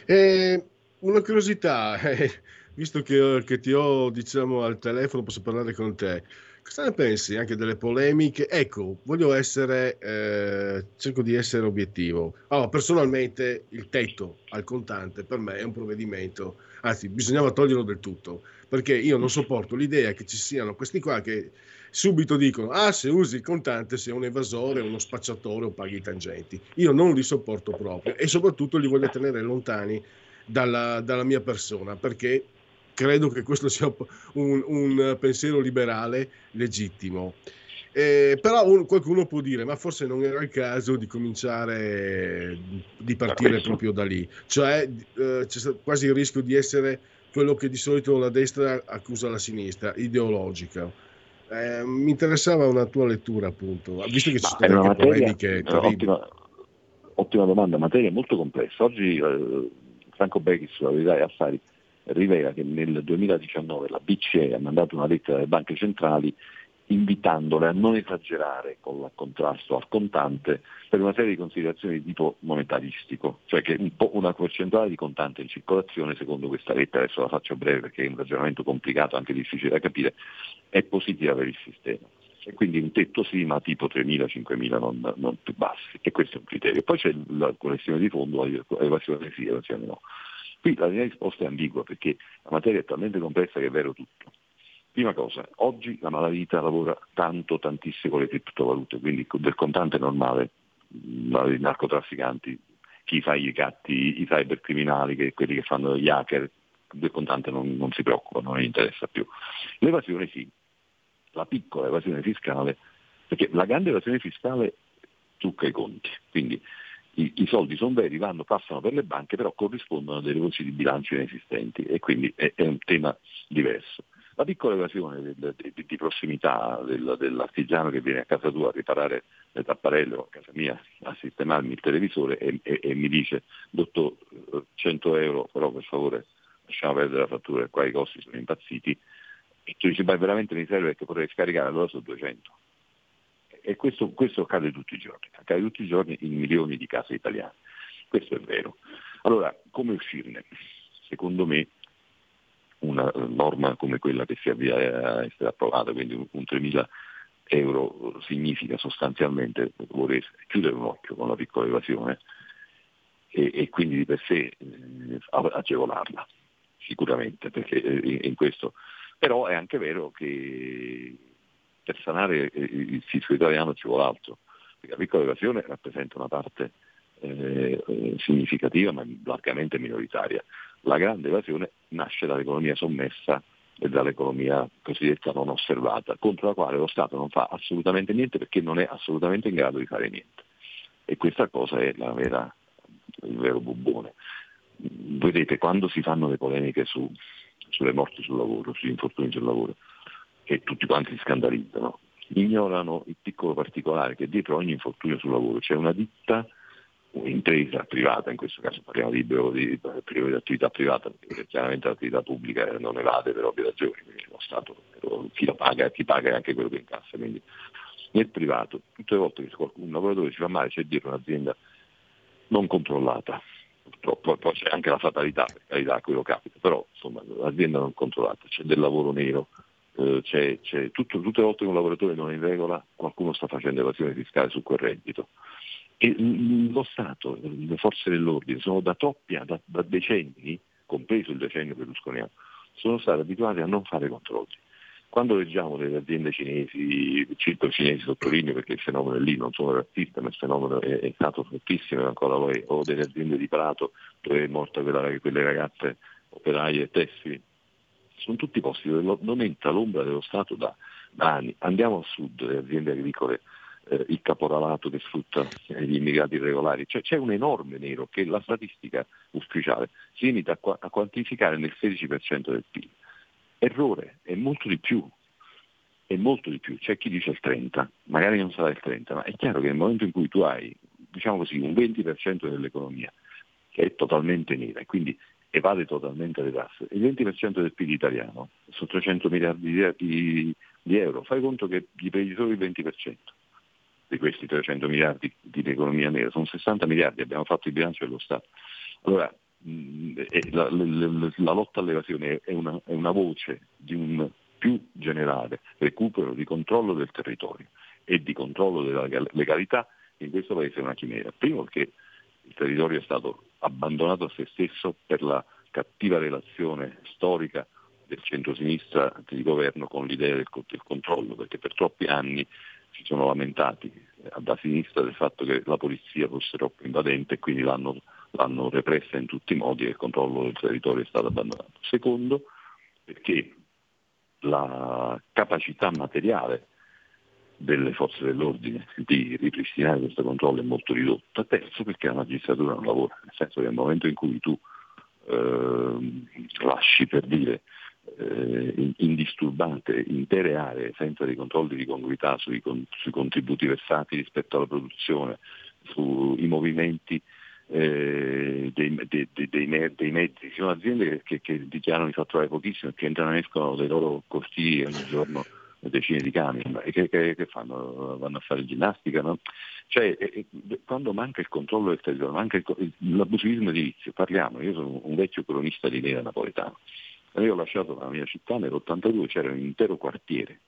Eh, una curiosità, [LAUGHS] eh, visto che, che, ti ho diciamo, al telefono, posso parlare con te. Cosa ne pensi anche delle polemiche? Ecco, voglio essere, eh, cerco di essere obiettivo. Allora, personalmente il tetto al contante per me è un provvedimento, anzi bisognava toglierlo del tutto, perché io non sopporto l'idea che ci siano questi qua che subito dicono, ah se usi il contante sei un evasore, uno spacciatore o paghi i tangenti. Io non li sopporto proprio e soprattutto li voglio tenere lontani dalla, dalla mia persona perché credo che questo sia un, un pensiero liberale legittimo. Eh, però un, qualcuno può dire, ma forse non era il caso di cominciare, di partire proprio da lì. Cioè eh, c'è quasi il rischio di essere quello che di solito la destra accusa la sinistra, ideologica. Eh, mi interessava una tua lettura, appunto, visto che ci sono materia, polemiche. Ottima, ottima, domanda, materia molto complessa. Oggi eh, Franco Becchi sulla verità e affari rivela che nel 2019 la BCE ha mandato una lettera alle banche centrali invitandole a non esagerare con il contrasto al contante per una serie di considerazioni di tipo monetaristico, cioè che un una percentuale di contante in circolazione, secondo questa lettera, adesso la faccio breve perché è un ragionamento complicato, anche difficile da capire, è positiva per il sistema. E quindi un tetto sì, ma tipo 3.000, 5.000 non, non più bassi, e questo è un criterio. Poi c'è la correzione di fondo, evasione sì, evasione no. Qui la mia risposta è ambigua perché la materia è talmente complessa che è vero tutto. Prima cosa, oggi la malavita lavora tanto, tantissimo con le criptovalute, quindi del contante normale, i narcotrafficanti, chi fa i gatti, i cybercriminali, che, quelli che fanno gli hacker, del contante non, non si preoccupa, non gli interessa più. L'evasione sì, la piccola evasione fiscale, perché la grande evasione fiscale trucca i conti, quindi i, i, soldi sono veri, vanno, passano per le banche, però corrispondono a delle voci di bilancio inesistenti e quindi è, è un tema diverso. La piccola evasione del, di, prossimità del, dell'artigiano che viene a casa tua a riparare le tapparelle a casa mia a sistemarmi il televisore e, e, e mi dice dottor 100 euro, però per favore lasciamo perdere la fattura, qua i costi sono impazziti, e tu dici, beh veramente mi serve perché potrei scaricare allora su 200 e questo, questo, accade tutti i giorni, accade tutti i giorni in milioni di case italiane. Questo è vero. Allora, come uscirne? Secondo me una norma come quella che si avvia a essere approvata, quindi un, un 3.000 euro significa sostanzialmente volere chiudere un occhio con la piccola evasione e, e quindi di per sé eh, agevolarla, sicuramente, perché eh, in questo. Però è anche vero che per sanare il fisco italiano ci vuole altro, la piccola evasione rappresenta una parte eh, eh, significativa ma largamente minoritaria. La grande evasione nasce dall'economia sommessa e dall'economia cosiddetta non osservata, contro la quale lo Stato non fa assolutamente niente perché non è assolutamente in grado di fare niente. E questa cosa è vera, il vero bubbone. Vedete, quando si fanno le polemiche su, sulle morti sul lavoro, sugli infortuni sul lavoro, che tutti quanti si scandalizzano, ignorano il piccolo particolare che dietro ogni infortunio sul lavoro c'è una ditta, un'impresa privata, in questo caso parliamo di, di, di attività privata, perché chiaramente l'attività pubblica non evade per ovvie ragioni, perché lo Stato chi la paga, chi paga è anche quello che incassa. Quindi nel privato, tutte le volte che un lavoratore si fa male c'è dietro un'azienda non controllata, purtroppo poi c'è anche la fatalità, per carità, quello capita, però insomma l'azienda non controllata, c'è del lavoro nero, eh, c'è, c'è tutto, tutte le volte che un lavoratore non è in regola qualcuno sta facendo evasione fiscale su quel reddito. E lo Stato, le forze dell'ordine sono da troppi, da, da decenni, compreso il decennio berlusconiano, sono stati abituati a non fare controlli. Quando leggiamo delle aziende cinesi, cito cinesi sottolineo perché il fenomeno è lì, non sono razzista, ma il fenomeno è, è stato fortissimo ancora voi, o delle aziende di Prato dove è morta quella, quelle ragazze operaie tessili, sono tutti posti dove non entra l'ombra dello Stato da, da anni. Andiamo a sud, le aziende agricole, eh, il caporalato che sfrutta gli immigrati irregolari, cioè, c'è un enorme nero che la statistica ufficiale si limita a, qua- a quantificare nel 16% del PIL. Errore, è molto di più, è molto di più, c'è chi dice il 30, magari non sarà il 30, ma è chiaro che nel momento in cui tu hai, diciamo così, un 20% dell'economia che è totalmente nera e quindi evade totalmente le tasse, il 20% del PIL italiano sono 300 miliardi di, di, euro, fai conto che gli prendi solo il 20% di questi 300 miliardi di economia nera, sono 60 miliardi, abbiamo fatto il bilancio dello Stato. Allora, la, la, la, lotta all'evasione è una, è una voce di un più generale recupero di controllo del territorio e di controllo della legalità in questo paese è una chimera. Primo perché il territorio è stato abbandonato a se stesso per la cattiva relazione storica del centro-sinistra di governo con l'idea del, del controllo, perché per troppi anni si sono lamentati eh, da sinistra del fatto che la polizia fosse troppo invadente e quindi l'hanno, l'hanno repressa in tutti i modi e il controllo del territorio è stato abbandonato. Secondo, perché la capacità materiale delle forze dell'ordine di ripristinare questo controllo è molto ridotta. Terzo, perché la magistratura non lavora, nel senso che nel momento in cui tu eh, lasci per dire eh, indisturbate intere aree senza dei controlli di congruità sui, con, sui contributi versati rispetto alla produzione, sui movimenti eh, dei, dei, dei, dei, mezzi. Ci sono aziende che, che, che dichiarano di fatturare pochissimo, che entrano e escono dai loro cortili ogni giorno decine di camion e che, che, che, fanno? Vanno a fare ginnastica? No? Cioè, eh, quando manca il controllo del territorio, manca il, l'abusivismo edilizio, parliamo, io sono un vecchio cronista di Nera napoletano, io ho lasciato la mia città nell'82, c'era un intero quartiere,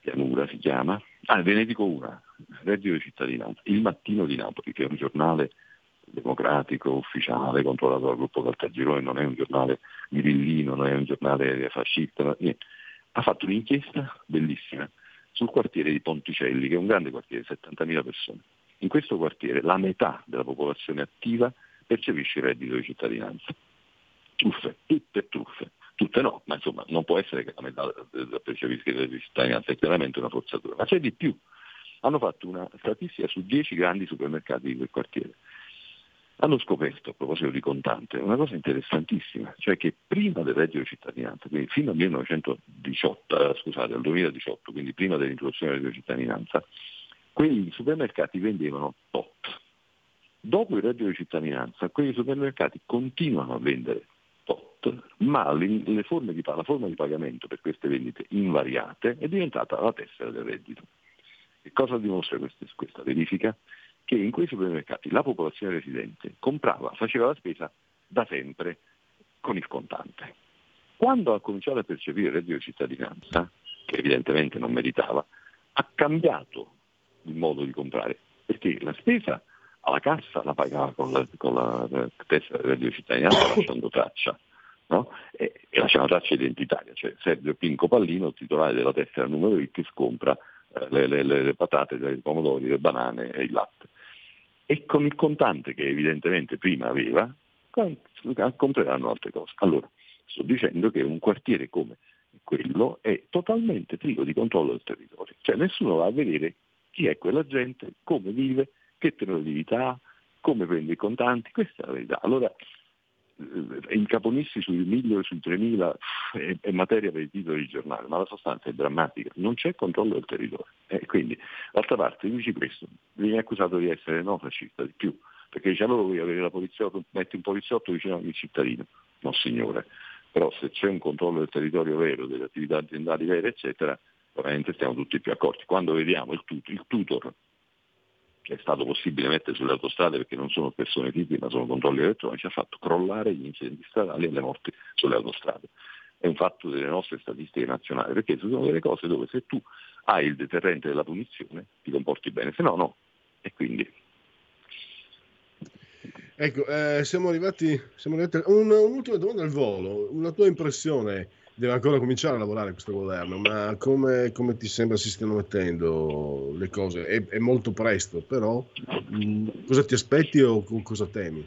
Pianura si chiama, ah, ve ne dico una, Reddito di cittadinanza, Il Mattino di Napoli, che è un giornale democratico, ufficiale, controllato dal gruppo Caltagirone, non è un giornale grillino, non è un giornale fascista, niente ha fatto un'inchiesta bellissima sul quartiere di Ponticelli, che è un grande quartiere, 70.000 persone. In questo quartiere la metà della popolazione attiva percepisce il reddito di cittadinanza. Truffe, tutte truffe. Tutte no, ma insomma non può essere che la metà percepisca il reddito di cittadinanza, è chiaramente una forzatura. Ma c'è di più. Hanno fatto una statistica su 10 grandi supermercati di quel quartiere hanno scoperto, a proposito di contante, una cosa interessantissima, cioè che prima del reddito di cittadinanza, quindi fino al 1918, eh, scusate, al 2018, quindi prima dell'introduzione del reddito di cittadinanza, quei supermercati vendevano tot. Dopo il reddito di cittadinanza, quei supermercati continuano a vendere tot, ma le, forme di, la forma di pagamento per queste vendite invariate è diventata la tessera del reddito. Che cosa dimostra questa verifica? Che in quei supermercati la popolazione residente comprava, faceva la spesa da sempre con il contante. Quando ha cominciato a percepire il reddito di cittadinanza, che evidentemente non meritava, ha cambiato il modo di comprare, perché la spesa alla cassa la pagava con la, con la tessera del reddito di cittadinanza [COUGHS] lasciando traccia. No? E, e lasciava traccia identitaria, cioè Sergio Pinco Pallino, titolare della tessera numero X, scompra eh, le, le, le, patate, i pomodori, le banane e il latte. E con il contante che evidentemente prima aveva, compreranno altre cose. Allora, sto dicendo che un quartiere come quello è totalmente privo di controllo del territorio, cioè nessuno va a vedere chi è quella gente, come vive, che tenore di vita ha, come prende i contanti, questa è la verità. Allora eh, incaponirsi sui 1000 o sui 3000 è, è, materia per i titoli di giornale, ma la sostanza è drammatica, non c'è controllo del territorio. E quindi, d'altra parte, dici questo, viene accusato di essere no fascista, di più, perché dice allora vuoi avere la polizia, metti un poliziotto vicino al cittadino. No signore, però se c'è un controllo del territorio vero, delle attività aziendali vere, eccetera, ovviamente stiamo tutti più accorti. Quando vediamo il, tut- il tutor è stato possibile mettere sulle autostrade perché non sono persone tipiche ma sono controlli elettronici, ha fatto crollare gli incidenti stradali e le morti sulle autostrade. È un fatto delle nostre statistiche nazionali, perché sono delle cose dove se tu hai il deterrente della punizione ti comporti bene, se no no. E quindi Ecco, eh, siamo arrivati, siamo arrivati a un, un'ultima domanda al volo, una tua impressione deve ancora cominciare a lavorare questo governo, ma come, come ti sembra si stiano mettendo le cose? È, è molto presto, però mh, mm, cosa ti aspetti o cosa temi?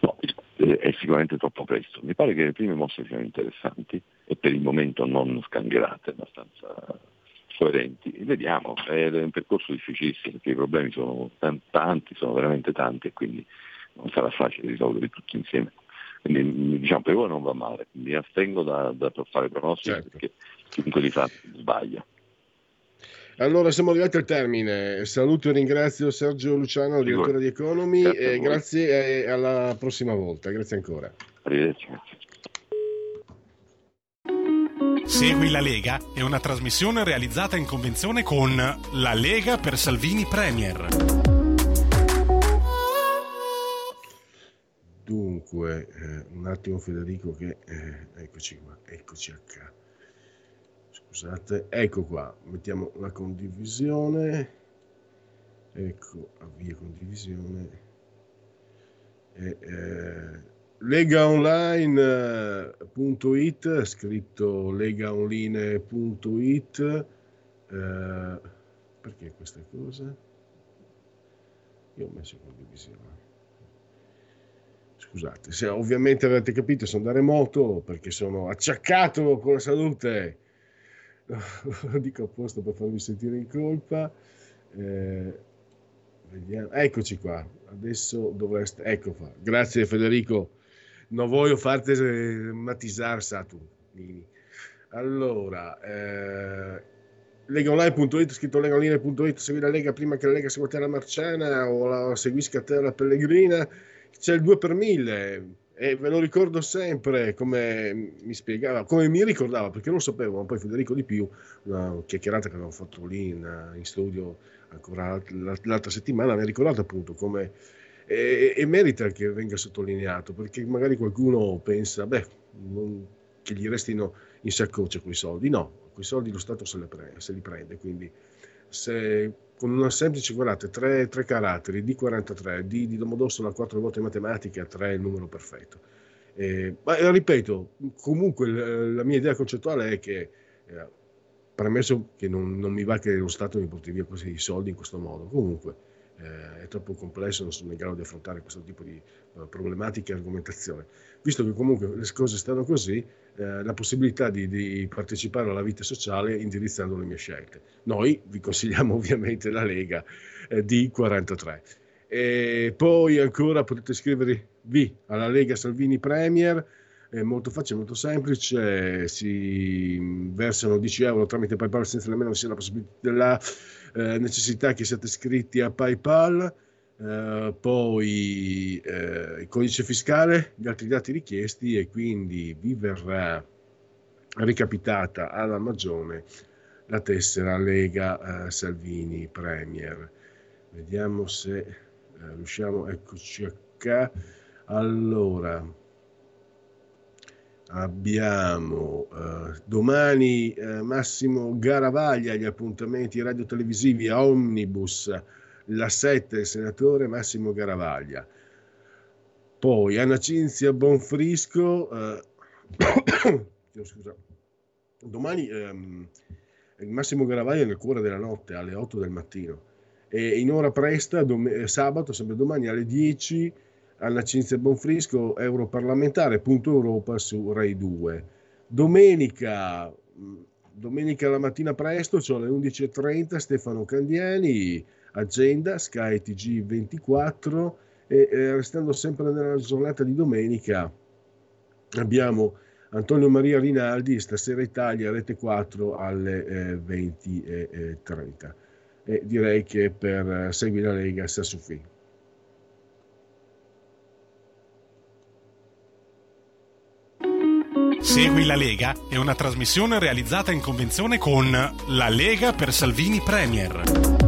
No, è sicuramente troppo presto. Mi pare che le prime mosse siano interessanti e per il momento non scancherate, abbastanza coerenti. Vediamo, è un percorso difficilissimo perché i problemi sono tanti, sono veramente tanti e quindi non sarà facile risolverli tutti insieme. Quindi diciamo per ora non va male, mi astengo da, da fare pronostici certo. perché chiunque li fa sbaglia. Allora siamo arrivati al termine. Saluto e ringrazio Sergio Luciano, direttore di Economy, grazie e grazie e alla prossima volta. Grazie ancora. Arrivederci. Segui la Lega è una trasmissione realizzata in convenzione con La Lega per Salvini Premier. Dunque, eh, un attimo Federico che... Eh, eccoci qua, eccoci qua scusate ecco qua mettiamo la condivisione ecco avvia condivisione e, eh, legaonline.it scritto legaonline.it eh, perché queste cose io ho messo condivisione scusate se ovviamente avete capito sono da remoto perché sono acciaccato con la salute lo [LAUGHS] dico apposta per farvi sentire in colpa. Eh, vediamo. Eccoci qua, adesso dovreste... Ecco qua, grazie Federico, non voglio farti matizzare Satu. Allora, eh, legaonline.it, scritto legaonline.it, segui la Lega prima che la Lega segua te la Marciana o la seguisca te la Pellegrina, c'è il 2 per 1000 e ve lo ricordo sempre come mi spiegava, come mi ricordava, perché non sapevo, ma poi Federico Di più, una chiacchierata che avevamo fatto lì in, in studio ancora l'altra settimana, mi ha ricordato appunto come... E, e, merita che venga sottolineato, perché magari qualcuno pensa, beh, non, che gli restino in saccoccia quei soldi. No, quei soldi lo Stato se, pre- se li prende, quindi se con una semplice, guardate, tre, tre caratteri, D43, D di Domodossola, quattro volte matematica, 3 è il numero perfetto. Eh, ma eh, ripeto, comunque la mia idea concettuale è che, eh, premesso che non, non, mi va che lo Stato mi porti via questi soldi in questo modo, comunque eh, è troppo complesso, non sono in grado di affrontare questo tipo di uh, problematiche e argomentazione. Visto che comunque le cose stanno così, eh, la possibilità di, di, partecipare alla vita sociale indirizzando le mie scelte. Noi vi consigliamo [LAUGHS] ovviamente la Lega eh, di 43. E poi ancora potete iscrivervi alla Lega Salvini Premier, è molto facile, molto semplice, si versano 10 euro tramite PayPal senza nemmeno sia la della eh, necessità che siate iscritti a PayPal. Uh, poi uh, il codice fiscale, gli altri dati richiesti e quindi vi verrà ricapitata alla Magione la tessera Lega uh, Salvini Premier. Vediamo se riusciamo, eccoci qua. Allora, abbiamo domani Massimo Garavaglia, gli appuntamenti radiotelevisivi a Omnibus la 7 il senatore Massimo Garavaglia. Poi Anna Cinzia Bonfrisco, eh, [COUGHS] [COUGHS] scusa, domani ehm, Massimo Garavaglia nel cuore della notte alle 8 del mattino e in ora presta dom- eh, sabato, sempre domani alle 10 Anna Cinzia Bonfrisco, europarlamentare, punto Europa su Rai 2. Domenica, mm, domenica la mattina presto, cioè alle 11.30, Stefano Candiani, agenda Sky TG 24 e eh, restando sempre nella giornata di domenica abbiamo Antonio Maria Rinaldi stasera Italia rete 4 alle eh, 20.30 e direi che per eh, Segui la Lega sta su fin. Segui la Lega è una trasmissione realizzata in convenzione con La Lega per Salvini Premier.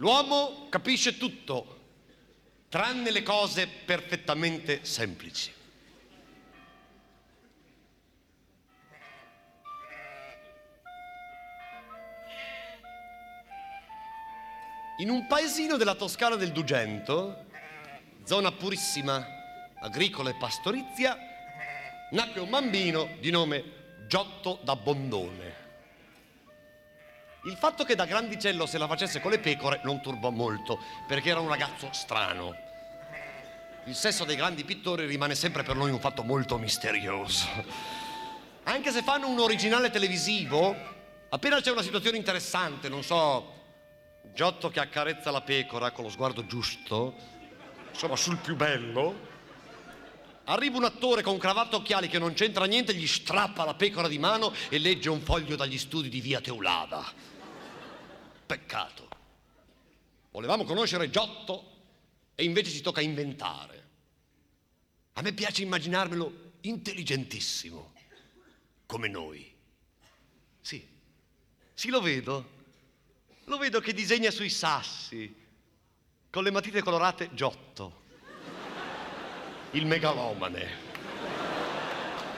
L'uomo capisce tutto, tranne le cose perfettamente semplici. In un paesino della Toscana del Dugento, zona purissima, agricola e pastorizia, nacque un bambino di nome Giotto da Bondone. Il fatto che da grandicello se la facesse con le pecore non turbò molto, perché era un ragazzo strano. Il sesso dei grandi pittori rimane sempre per noi un fatto molto misterioso. Anche se fanno un originale televisivo, appena c'è una situazione interessante, non so, Giotto che accarezza la pecora con lo sguardo giusto, insomma sul più bello, arriva un attore con cravatta occhiali che non c'entra niente, gli strappa la pecora di mano e legge un foglio dagli studi di via Teulada. Peccato. Volevamo conoscere Giotto e invece ci tocca inventare. A me piace immaginarmelo intelligentissimo, come noi. Sì, sì lo vedo. Lo vedo che disegna sui sassi, con le matite colorate Giotto, il megalomane.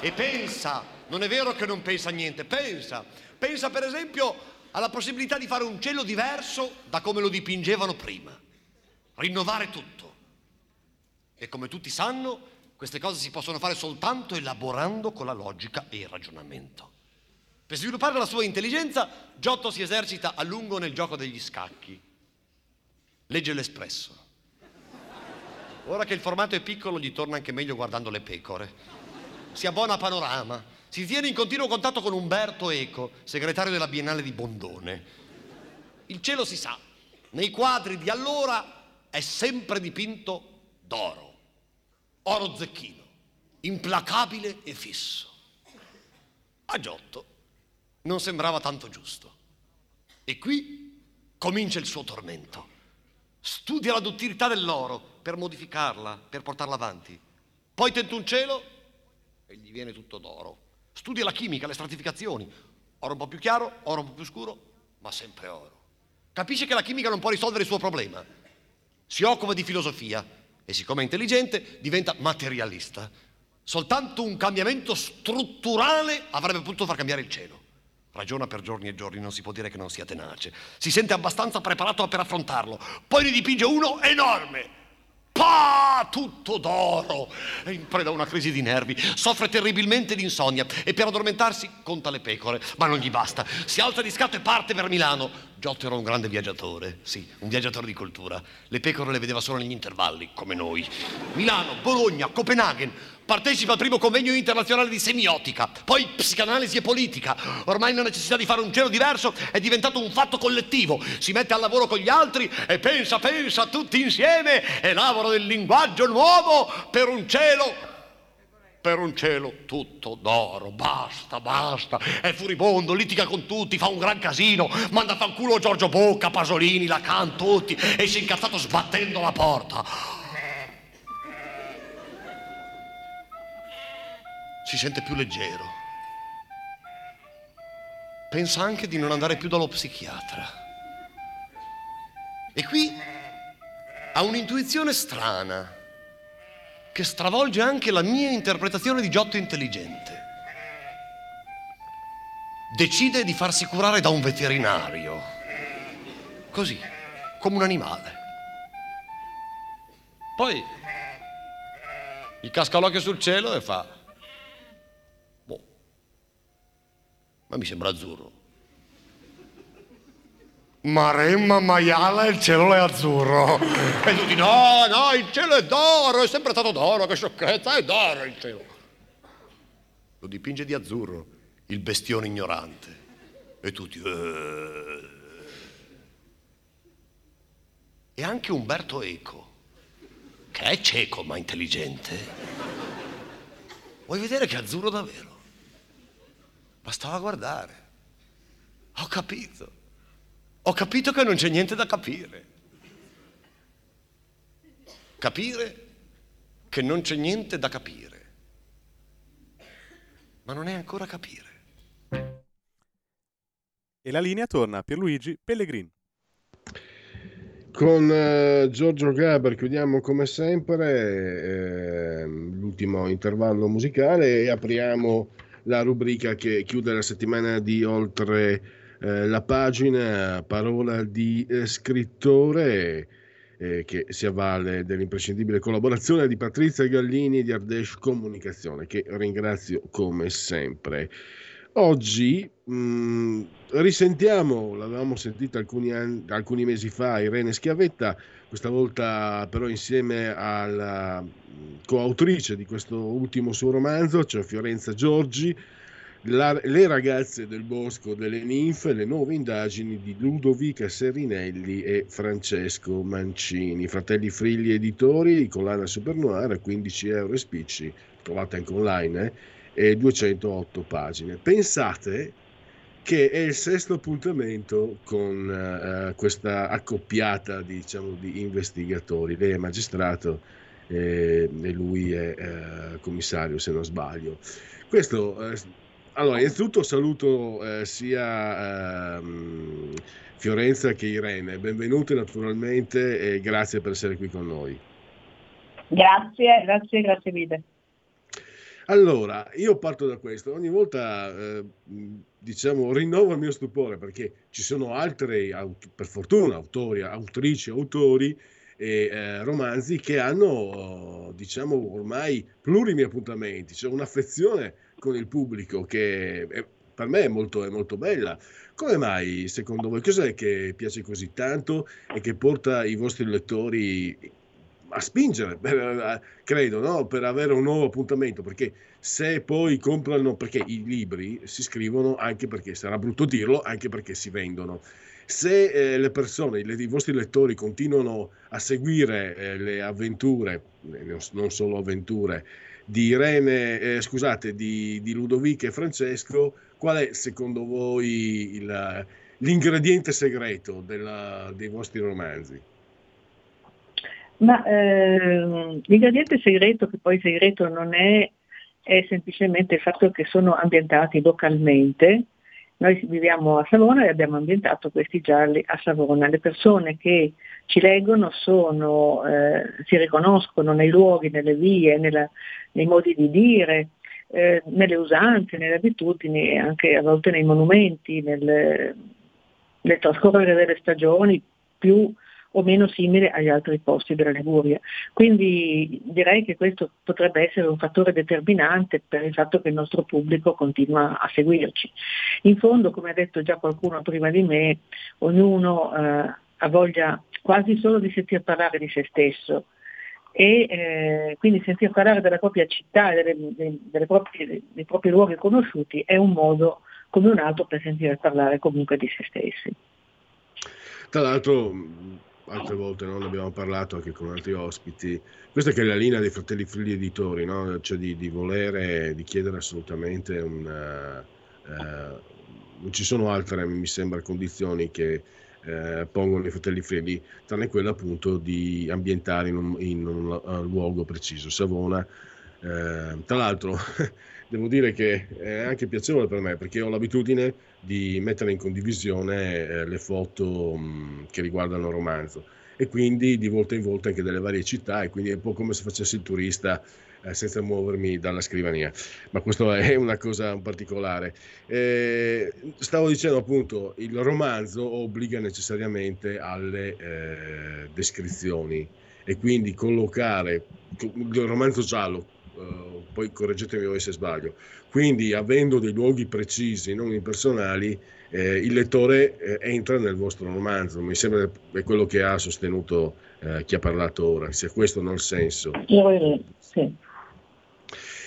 E pensa, non è vero che non pensa niente, pensa. Pensa per esempio alla possibilità di fare un cielo diverso da come lo dipingevano prima. Rinnovare tutto. E come tutti sanno, queste cose si possono fare soltanto elaborando con la logica e il ragionamento. Per sviluppare la sua intelligenza, Giotto si esercita a lungo nel gioco degli scacchi. Legge l'Espresso. Ora che il formato è piccolo, gli torna anche meglio guardando le pecore. Si abbona a Panorama. Si tiene in continuo contatto con Umberto Eco, segretario della Biennale di Bondone. Il cielo si sa, nei quadri di allora è sempre dipinto d'oro, oro zecchino, implacabile e fisso. A Giotto non sembrava tanto giusto. E qui comincia il suo tormento. Studia la duttilità dell'oro per modificarla, per portarla avanti. Poi tenta un cielo e gli viene tutto d'oro. Studia la chimica, le stratificazioni. Oro un po' più chiaro, oro un po' più scuro, ma sempre oro. Capisce che la chimica non può risolvere il suo problema. Si occupa di filosofia e siccome è intelligente diventa materialista. Soltanto un cambiamento strutturale avrebbe potuto far cambiare il cielo. Ragiona per giorni e giorni, non si può dire che non sia tenace. Si sente abbastanza preparato per affrontarlo. Poi ne dipinge uno enorme. Pa! Tutto d'oro! È in preda a una crisi di nervi, soffre terribilmente di insonnia e per addormentarsi conta le pecore, ma non gli basta. Si alza di scatto e parte per Milano. Giotto era un grande viaggiatore, sì, un viaggiatore di cultura. Le pecore le vedeva solo negli intervalli, come noi. Milano, Bologna, Copenaghen, partecipa al primo convegno internazionale di semiotica, poi psicanalisi e politica. Ormai la necessità di fare un cielo diverso è diventato un fatto collettivo. Si mette al lavoro con gli altri e pensa, pensa tutti insieme, elabora del linguaggio nuovo per un cielo per un cielo tutto d'oro, basta, basta, è furibondo, litiga con tutti, fa un gran casino, manda a fanculo Giorgio Bocca, Pasolini, Lacan, tutti, e si è incazzato sbattendo la porta. Si sente più leggero. Pensa anche di non andare più dallo psichiatra. E qui ha un'intuizione strana che stravolge anche la mia interpretazione di Giotto intelligente. Decide di farsi curare da un veterinario, così, come un animale. Poi gli casca l'occhio sul cielo e fa ma mi sembra azzurro. Maremma maiala il cielo è azzurro. E tutti no, no, il cielo è d'oro, è sempre stato d'oro, che sciocchezza, è d'oro il cielo. Lo dipinge di azzurro, il bestione ignorante. E tutti... "Eh". E anche Umberto Eco, che è cieco ma intelligente. Vuoi vedere che è azzurro davvero? Bastava guardare. Ho capito. Ho capito che non c'è niente da capire. Capire che non c'è niente da capire. Ma non è ancora capire. E la linea torna a Pierluigi Pellegrin. Con eh, Giorgio Gaber chiudiamo come sempre eh, l'ultimo intervallo musicale e apriamo la rubrica che chiude la settimana di oltre eh, la pagina, parola di eh, scrittore eh, che si avvale dell'imprescindibile collaborazione di Patrizia Gallini di Ardèche Comunicazione, che ringrazio come sempre. Oggi mh, risentiamo, l'avevamo sentita alcuni, alcuni mesi fa, Irene Schiavetta, questa volta però insieme alla coautrice di questo ultimo suo romanzo, cioè Fiorenza Giorgi, la, le ragazze del bosco delle ninfe, le nuove indagini di Ludovica Serinelli e Francesco Mancini, fratelli Frilli editori, collana Super Noir, 15 euro e spicci, trovate anche online, eh? e 208 pagine. Pensate che è il sesto appuntamento con uh, questa accoppiata diciamo, di investigatori. Lei è magistrato eh, e lui è eh, commissario, se non sbaglio. Questo, eh, allora, innanzitutto saluto eh, sia ehm, Fiorenza che Irene. Benvenute naturalmente e grazie per essere qui con noi. Grazie, grazie, grazie mille. Allora, io parto da questo, ogni volta eh, diciamo rinnovo il mio stupore perché ci sono altri, per fortuna, autori, autrici, autori e eh, romanzi che hanno, diciamo, ormai plurimi appuntamenti, c'è un'affezione con il pubblico che è, per me è molto, è molto bella. Come mai, secondo voi, cos'è che piace così tanto e che porta i vostri lettori a spingere, per, credo, no? per avere un nuovo appuntamento, perché se poi comprano, perché i libri si scrivono anche perché, sarà brutto dirlo, anche perché si vendono. Se eh, le persone, i, i, vostri lettori continuano a seguire eh, le avventure, eh, non solo avventure, di Irene, eh, scusate, di, di Ludovico e Francesco, qual è secondo voi il, l'ingrediente segreto della, dei vostri romanzi? Ma eh, l'ingrediente segreto, che poi segreto non è, è semplicemente il fatto che sono ambientati localmente. Noi viviamo a Savona e abbiamo ambientato questi gialli a Savona. Le persone che ci leggono sono, eh, si riconoscono nei luoghi, nelle vie, nella, nei modi di dire, eh, nelle usanze, nelle abitudini anche a volte nei monumenti, nel, nel trascorrere delle stagioni più o meno simile agli altri posti della Liguria. Quindi direi che questo potrebbe essere un fattore determinante per il fatto che il nostro pubblico continua a seguirci. In fondo, come ha detto già qualcuno prima di me, ognuno eh, ha voglia quasi solo di sentir parlare di se stesso e eh, quindi sentir parlare della propria città e delle, delle proprie, dei propri luoghi conosciuti è un modo come un altro per sentire parlare comunque di se stessi. Tra l'altro altre volte no? ne abbiamo parlato anche con altri ospiti. Questa che è la linea dei fratelli Frilli editori, no? cioè di, di, volere, di chiedere assolutamente una... Eh, non ci sono altre, mi sembra, condizioni che eh, pongono i fratelli Frilli, tranne quella appunto di ambientare in un, in un uh, luogo preciso. Savona, eh, tra l'altro, [LAUGHS] devo dire che è anche piacevole per me perché ho l'abitudine di mettere in condivisione eh, le foto mh, che riguardano il romanzo. E quindi di volta in volta anche delle varie città e quindi è un po' come se facessi il turista eh, senza muovermi dalla scrivania, ma questo è una cosa particolare. Eh, stavo dicendo appunto, il romanzo obbliga necessariamente alle eh, descrizioni. E quindi collocare il romanzo giallo Uh, poi correggetemi voi se sbaglio. Quindi, avendo dei luoghi precisi, non impersonali, eh, il lettore eh, entra nel vostro romanzo. Mi sembra è quello che ha sostenuto eh, chi ha parlato ora, se questo non ha il senso. Sì.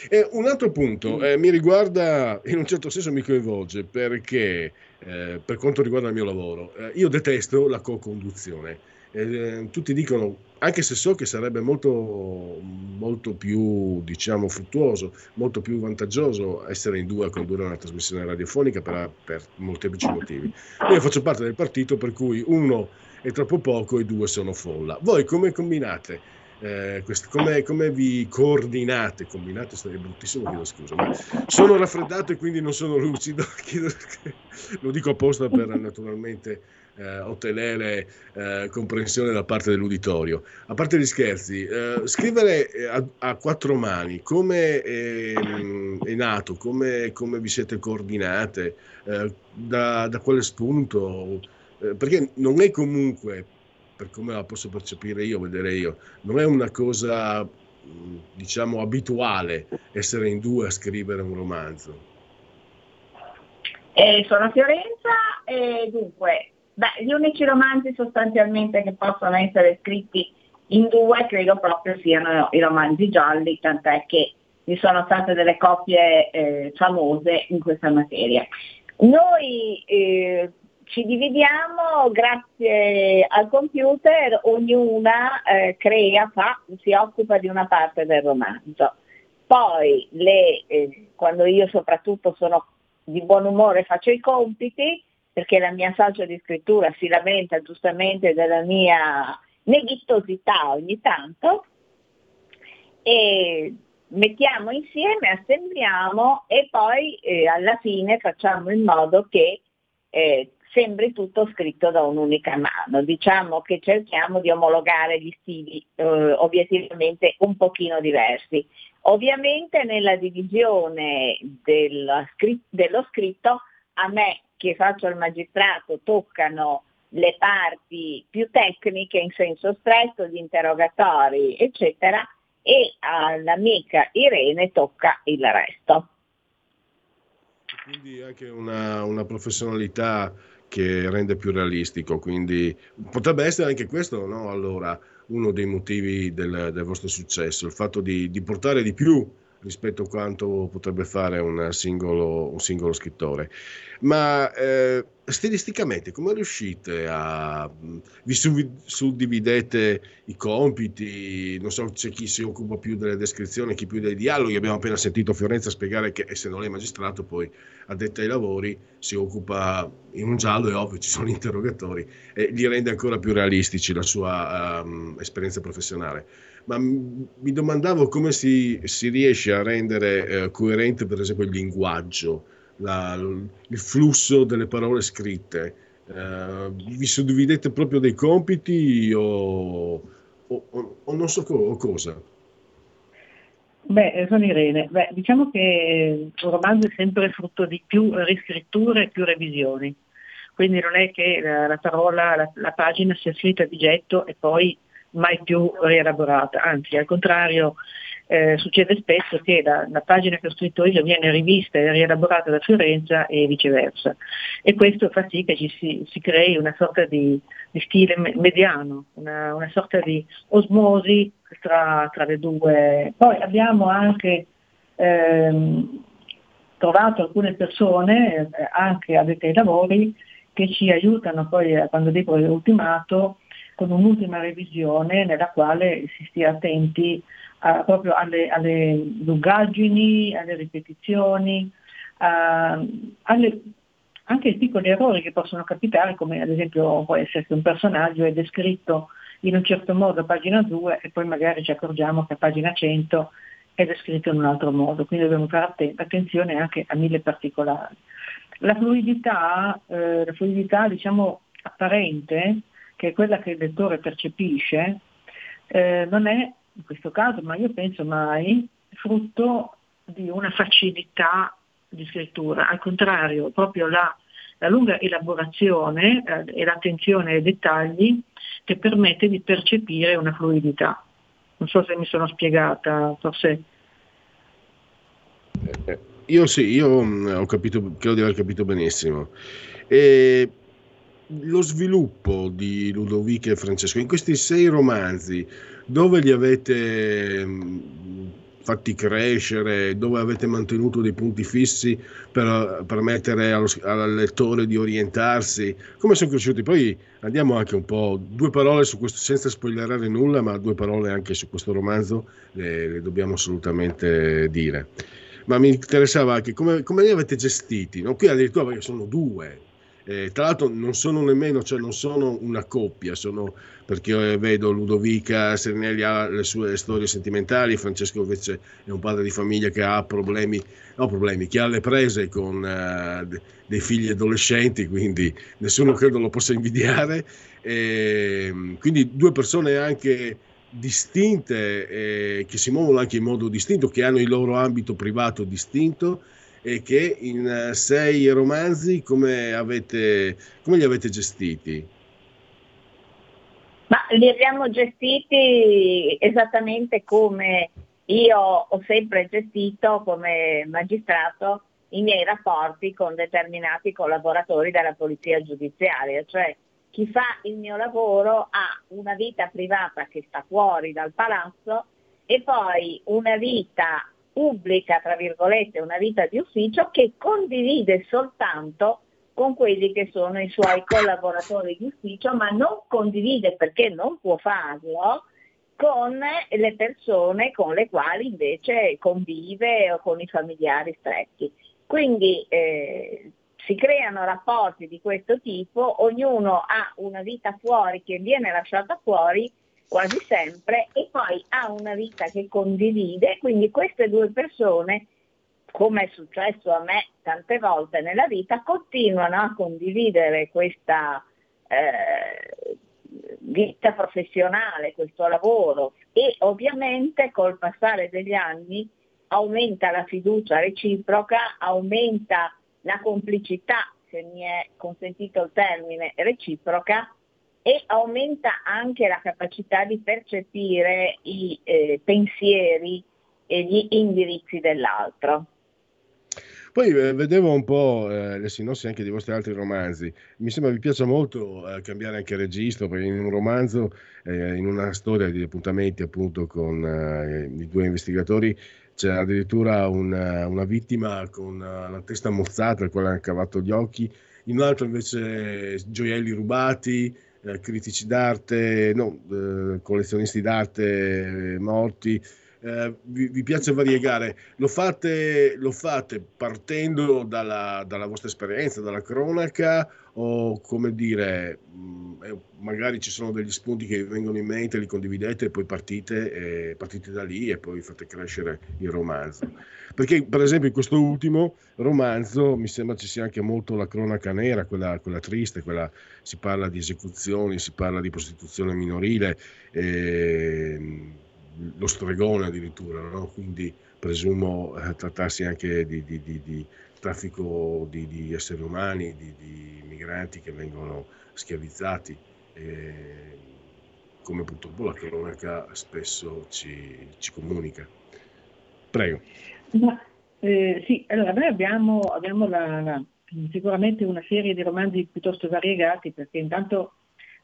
E un altro punto eh, mi riguarda, in un certo senso mi coinvolge, perché eh, per quanto riguarda il mio lavoro, eh, io detesto la co-conduzione. Eh, tutti dicono, anche se so che sarebbe molto, molto più, diciamo, fruttuoso, molto più vantaggioso essere in due a condurre una trasmissione radiofonica per, per molteplici motivi. Io faccio parte del partito per cui uno è troppo poco e due sono folla. Voi come combinate? Eh, quest- come, come, vi coordinate? Combinate sarebbe bruttissimo, chiedo scusa, ma sono raffreddato e quindi non sono lucido. [LAUGHS] Chiedo, lo dico apposta per naturalmente eh, ottenere eh, comprensione da parte dell'uditorio. A parte gli scherzi, eh, scrivere a, a, quattro mani come è, è nato, come, come, vi siete coordinate, eh, da, da, quale spunto, eh, perché non è comunque, per come la posso percepire io, vedere io, non è una cosa diciamo abituale essere in due a scrivere un romanzo. Eh, sono Fiorenza e dunque Beh, gli unici romanzi sostanzialmente che possono essere scritti in due credo proprio siano i romanzi gialli, tant'è che ci sono state delle coppie eh, famose in questa materia. Noi eh, ci dividiamo grazie al computer, ognuna eh, crea, fa, si occupa di una parte del romanzo. Poi le, eh, quando io soprattutto sono di buon umore faccio i compiti, perché la mia socia di scrittura si lamenta giustamente della mia neghitosità ogni tanto, e mettiamo insieme, assembliamo e poi eh, alla fine facciamo in modo che eh, sembri tutto scritto da un'unica mano. Diciamo che cerchiamo di omologare gli stili eh, obiettivamente un pochino diversi. Ovviamente nella divisione dello, dello scritto a me che faccio il magistrato toccano le parti più tecniche in senso stretto, gli interrogatori, eccetera, e all'amica Irene tocca il resto. Quindi anche una, una professionalità che rende più realistico, quindi potrebbe essere anche questo, no? allora, uno dei motivi del, del vostro successo, il fatto di, di portare di più rispetto a quanto potrebbe fare un singolo, un singolo scrittore. Ma eh, stilisticamente come riuscite a... vi suddividete i compiti, non so c'è chi si occupa più delle descrizioni, chi più dei dialoghi, abbiamo appena sentito Fiorenza spiegare che essendo lei magistrato poi addetta ai lavori si occupa in un giallo, è ovvio ci sono [LAUGHS] interrogatori e gli rende ancora più realistici la sua um, esperienza professionale. Ma mi domandavo come si, si riesce a rendere eh, coerente per esempio il linguaggio, la, il flusso delle parole scritte. Eh, vi suddividete proprio dei compiti o, o, o non so co- cosa? Beh, sono Irene. Beh, diciamo che un romanzo è sempre frutto di più riscritture e più revisioni. Quindi non è che la, la parola, la, la, pagina sia scritta di getto e poi mai più rielaborata, anzi al contrario eh, succede spesso che la, la, pagina che ho scritto io viene rivista e rielaborata da Fiorenza e viceversa e questo fa sì che ci si, si crei una sorta di, di stile mediano, una, una, sorta di osmosi tra, tra, le due. Poi abbiamo anche ehm, trovato alcune persone, eh, anche addetti ai lavori, che ci aiutano poi, quando dico ultimato, con un'ultima revisione nella quale si stia attenti uh, proprio alle, alle, lungaggini, alle ripetizioni, uh, alle, anche ai piccoli errori che possono capitare, come ad esempio può essere che un personaggio è descritto in un certo modo a pagina 2 e poi magari ci accorgiamo che a pagina 100 è descritto in un altro modo, quindi dobbiamo fare attenzione anche a mille particolari. La fluidità, eh, la fluidità diciamo, apparente che è quella che il lettore percepisce, eh, non è in questo caso, ma io penso mai, frutto di una facilità di scrittura, al contrario, proprio la, la lunga elaborazione eh, e l'attenzione ai dettagli che permette di percepire una fluidità. Non so se mi sono spiegata, forse... Eh, io sì, io mm, ho capito, credo di aver capito benissimo. E lo sviluppo di Ludovico e Francesco in questi sei romanzi dove li avete mm, fatti crescere, dove avete mantenuto dei punti fissi per permettere allo, al lettore di orientarsi, come sono cresciuti. Poi andiamo anche un po', due parole su questo, senza spoilerare nulla, ma due parole anche su questo romanzo le, le dobbiamo assolutamente dire. Ma mi interessava anche come, come li avete gestiti, no? qui addirittura perché sono due, eh, tra l'altro non sono nemmeno, cioè non sono una coppia, sono perché io vedo Ludovica Sernelli ha le sue storie sentimentali, Francesco invece è un padre di famiglia che ha problemi, no problemi, che ha le prese con uh, dei figli adolescenti, quindi nessuno credo lo possa invidiare. E, ehm, quindi due persone anche distinte, eh, che si muovono anche in modo distinto, che hanno il loro ambito privato distinto e che in eh, sei romanzi come, avete, come li avete gestiti? Ma li abbiamo gestiti esattamente come io ho sempre gestito come magistrato i miei rapporti con determinati collaboratori della polizia giudiziaria, cioè chi fa il mio lavoro ha una vita privata che sta fuori dal palazzo e poi una vita pubblica, tra virgolette, una vita di ufficio che condivide soltanto con quelli che sono i suoi collaboratori di ufficio, ma non condivide perché non può farlo con le persone con le quali invece convive o con i familiari stretti. Quindi eh, si creano rapporti di questo tipo, ognuno ha una vita fuori che viene lasciata fuori quasi sempre e poi ha una vita che condivide, quindi queste due persone, come è successo a me tante volte nella vita, continuano a condividere questa eh, vita professionale, questo lavoro. E ovviamente col passare degli anni aumenta la fiducia reciproca, aumenta la complicità, se mi è consentito il termine, reciproca e aumenta anche la capacità di percepire i eh, pensieri e gli indirizzi dell'altro. Poi eh, vedevo un po' eh, le sinossi anche dei vostri altri romanzi. Mi sembra vi piace molto eh, cambiare anche registro, perché in un romanzo, eh, in una storia di appuntamenti appunto con eh, i due investigatori, c'è addirittura una, una vittima con la testa mozzata, al quale hanno cavato gli occhi, in un altro invece gioielli rubati, critici d'arte, no, eh, collezionisti d'arte eh, morti. Eh, vi, vi, piace variegare, lo fate, lo fate partendo dalla, dalla, vostra esperienza, dalla cronaca o come dire, mh, mm, magari ci sono degli spunti che vi vengono in mente, li condividete e poi partite, e partite da lì e poi fate crescere il romanzo. Perché per esempio in questo ultimo romanzo mi sembra ci sia anche molto la cronaca nera, quella, quella triste, quella, si parla di esecuzioni, si parla di prostituzione minorile. Eh, lo stregone addirittura, no? quindi presumo eh, trattarsi anche di, di, di, di traffico di, esseri umani, di, migranti che vengono schiavizzati, eh, come purtroppo la cronaca spesso ci, ci comunica. Prego. Ma, eh, sì, allora noi abbiamo, abbiamo la, la, sicuramente una serie di romanzi piuttosto variegati perché intanto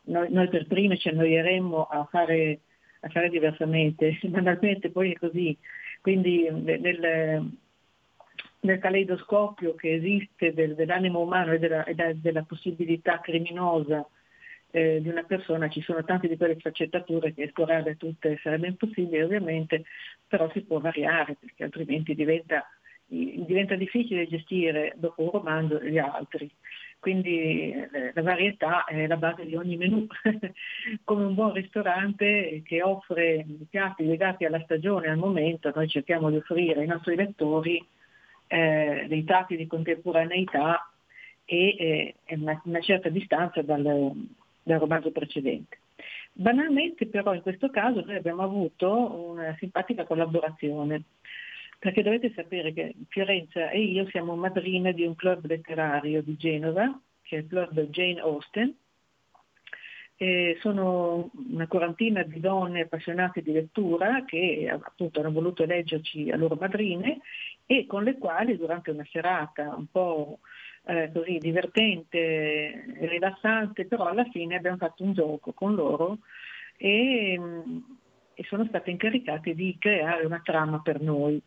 noi, noi per primi ci annoieremmo a fare a fare diversamente, [LAUGHS] banalmente poi è così. Quindi nel, nel caleidoscopio che esiste del, dell'animo umano e della, e della possibilità criminosa eh, di una persona ci sono tante di quelle sfaccettature che esplorare tutte sarebbe impossibile ovviamente, però si può variare perché altrimenti diventa, diventa difficile gestire dopo un romanzo gli altri quindi eh, la varietà è la base di ogni menù, [LAUGHS] come un buon ristorante che offre piatti legati alla stagione, al momento, noi cerchiamo di offrire ai nostri lettori eh, dei tratti di contemporaneità e eh, una, una, certa distanza dal, dal romanzo precedente. Banalmente però in questo caso noi abbiamo avuto una simpatica collaborazione perché dovete sapere che Fiorenza e io siamo madrine di un club letterario di Genova, che è il club Jane Austen. E sono una quarantina di donne appassionate di lettura che appunto hanno voluto leggerci a loro madrine e con le quali durante una serata un po' eh, così divertente rilassante, però alla fine abbiamo fatto un gioco con loro e e sono state incaricate di creare una trama per noi.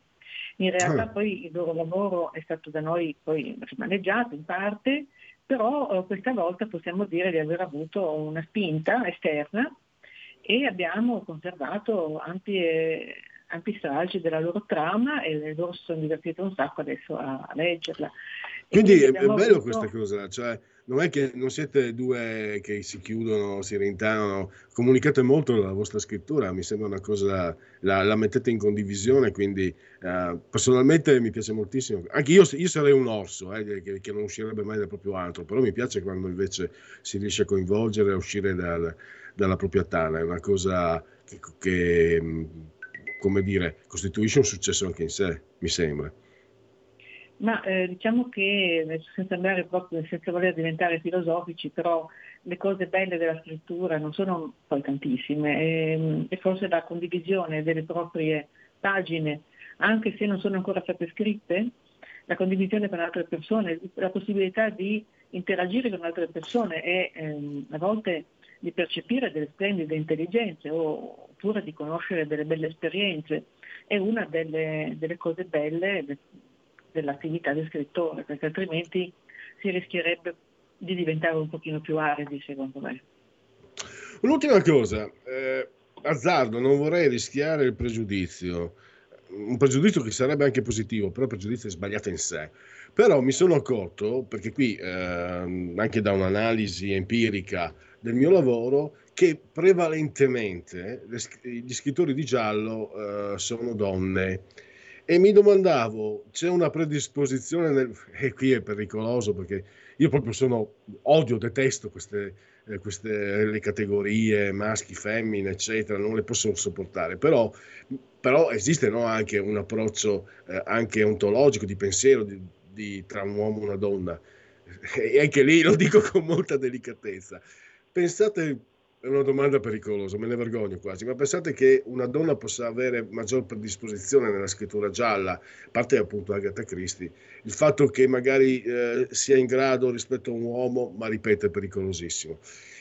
In realtà poi il loro lavoro è stato da noi poi rimaneggiato in parte, però eh, questa volta possiamo dire di aver avuto una spinta esterna e abbiamo conservato ampie, ampi stralci della loro trama e loro si sono divertite un sacco adesso a, a leggerla. Quindi, è bello avuto... questa cosa, cioè non è che non siete due che si chiudono, si rintanano, comunicate molto la vostra scrittura, mi sembra una cosa, la, la mettete in condivisione, quindi uh, personalmente mi piace moltissimo. Anche io, io sarei un orso, eh, che, che, non uscirebbe mai dal proprio altro, però mi piace quando invece si riesce a coinvolgere, a uscire dal, dalla propria tana, è una cosa che, che, come dire, costituisce un successo anche in sé, mi sembra. Ma eh, diciamo che, senza andare proprio, senza voler diventare filosofici, però le cose belle della scrittura non sono poi tantissime e, ehm, e forse la condivisione delle proprie pagine, anche se non sono ancora state scritte, la condivisione con altre persone, la possibilità di interagire con altre persone e ehm, a volte di percepire delle splendide intelligenze o, oppure di conoscere delle belle esperienze è una delle, delle cose belle dell'attività del scrittore, perché altrimenti si rischierebbe di diventare un pochino più aridi, secondo me. Un'ultima cosa, eh, azzardo, non vorrei rischiare il pregiudizio, un pregiudizio che sarebbe anche positivo, però il pregiudizio è sbagliato in sé. Però mi sono accorto, perché qui eh, anche da un'analisi empirica del mio lavoro, che prevalentemente gli scrittori di giallo eh, sono donne e mi domandavo, c'è una predisposizione, nel... e qui è pericoloso perché io proprio sono, odio, detesto queste, eh, queste le categorie maschi, femmine, eccetera, non le posso sopportare, però, però esiste no, anche un approccio eh, anche ontologico, di pensiero di, di, tra un uomo e una donna, e anche lì lo dico con molta delicatezza. Pensate è una domanda pericolosa, me ne vergogno quasi, ma pensate che una donna possa avere maggior predisposizione nella scrittura gialla, a parte appunto Agatha Christie, il fatto che magari eh, sia in grado rispetto a un uomo, ma ripeto è pericolosissimo,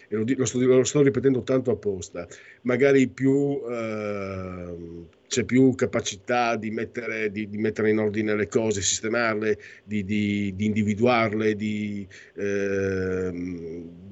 e lo, lo, sto, lo sto, ripetendo tanto apposta, magari più, eh, c'è più capacità di mettere, di, di mettere, in ordine le cose, sistemarle, di, di, di individuarle, di... Eh,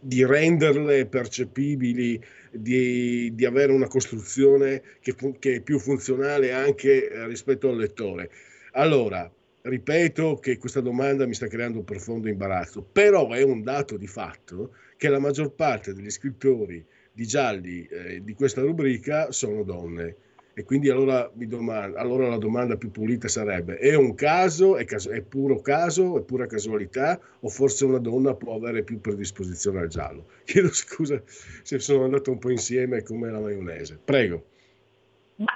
di renderle percepibili, di, di avere una costruzione che, che, è più funzionale anche eh, rispetto al lettore. Allora, ripeto che questa domanda mi sta creando un profondo imbarazzo, però è un dato di fatto che la maggior parte degli scrittori di gialli eh, di questa rubrica sono donne e quindi allora, domanda, allora, la domanda più pulita sarebbe: è un caso, è, caso, è puro caso, è pura casualità, o forse una donna può avere più predisposizione al giallo? [LAUGHS] Chiedo scusa se sono andato un po' insieme come la maionese. Prego. Ma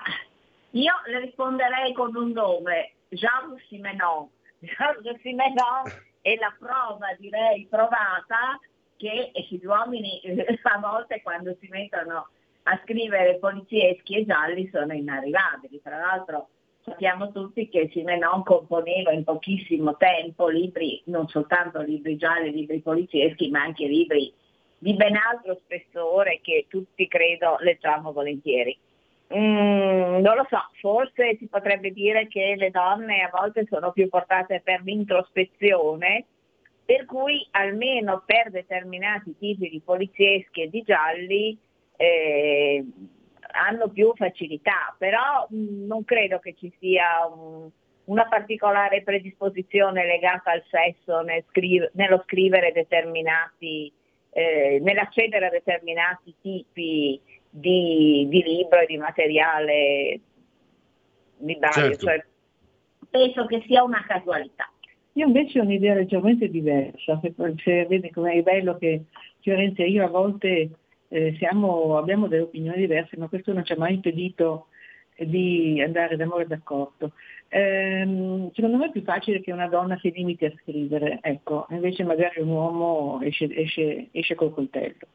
io le risponderei con un nome, Jean Simenon. [LAUGHS] Jean Simenon è la prova, direi, provata che gli uomini a volte quando si mettono a scrivere polizieschi e gialli sono inarrivabili. Tra l'altro sappiamo tutti che Simenon componeva in pochissimo tempo libri, non soltanto libri gialli, libri polizieschi, ma anche libri di ben altro spessore che tutti credo leggiamo volentieri. Mm, non lo so, forse si potrebbe dire che le donne a volte sono più portate per l'introspezione, per cui almeno per determinati tipi di polizieschi e di gialli eh, hanno più facilità, però mh, mm, non credo che ci sia un, una particolare predisposizione legata al sesso nel scrive, nello scrivere determinati, eh, nell'accedere a determinati tipi di, di libro e di materiale librario. Certo. Cioè, penso che sia una casualità. Io invece ho un'idea leggermente diversa, se, se vedi com'è bello che Fiorenza e io a volte eh, siamo, abbiamo delle opinioni diverse, ma questo non ci ha mai impedito di andare d'amore d'accordo. Ehm, secondo me è più facile che una donna si limiti a scrivere, ecco, invece magari un uomo esce, esce, esce col coltello.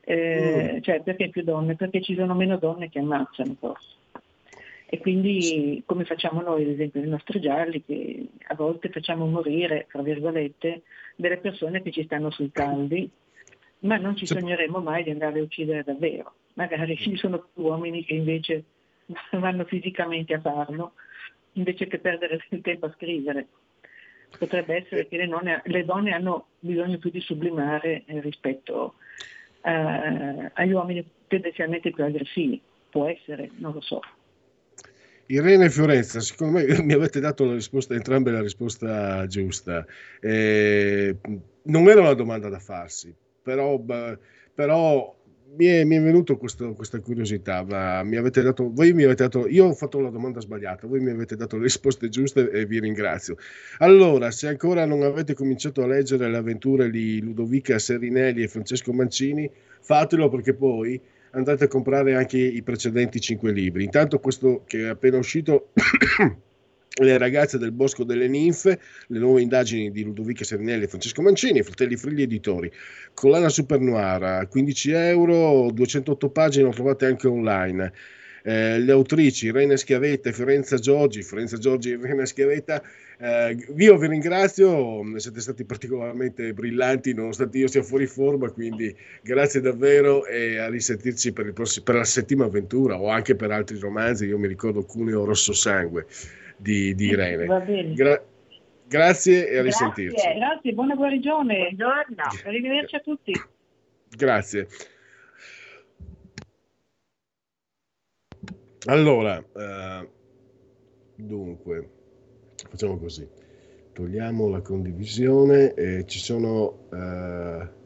Eh, mm. Cioè, perché più donne? Perché ci sono meno donne che ammazzano forse. E quindi come facciamo noi, ad esempio, nei nostri gialli, che a volte facciamo morire, tra virgolette, delle persone che ci stanno sui caldi ma non ci sogneremo mai di andare a uccidere davvero. magari ci sono più uomini che invece [LAUGHS] vanno fisicamente a farlo, invece che perdere il tempo a scrivere. Potrebbe essere che le donne, le donne hanno bisogno più di sublimare eh, rispetto eh, agli uomini tendenzialmente più aggressivi. Può essere, non lo so. Irene e Fiorenza, secondo me [LAUGHS] mi avete dato la risposta, entrambe la risposta giusta. Eh, non era una domanda da farsi, però, però mi, è, mi è venuto questo, questa curiosità. Ma mi avete dato, voi mi avete dato, io ho fatto la domanda sbagliata, voi mi avete dato le risposte giuste e vi ringrazio. Allora, se ancora non avete cominciato a leggere le avventure di Ludovica Serinelli e Francesco Mancini, fatelo perché poi andate a comprare anche i precedenti cinque libri. Intanto questo che è appena uscito, Le ragazze del Bosco delle Ninfe, le nuove indagini di Ludovica Serinelli e Francesco Mancini, Fratelli Frilli Editori. Collana Super Noir a 15 euro, 208 pagine, lo trovate anche online. Eh, le autrici Reina Schiavetta e Fiorenza Giorgi, Fiorenza Giorgi e Reina Schiavetta, eh, io vi ringrazio, siete stati particolarmente brillanti nonostante io sia fuori forma, quindi grazie davvero e a risentirci per, prossimo, per la settima avventura o anche per altri romanzi, io mi ricordo Cuneo Rosso Sangue di, di Irene. Va bene. Gra- grazie e a risentirci. Grazie, grazie, buona guarigione. Buongiorno. Arrivederci a tutti. Grazie. Allora, uh, dunque, facciamo così. Togliamo la condivisione e ci sono... Uh,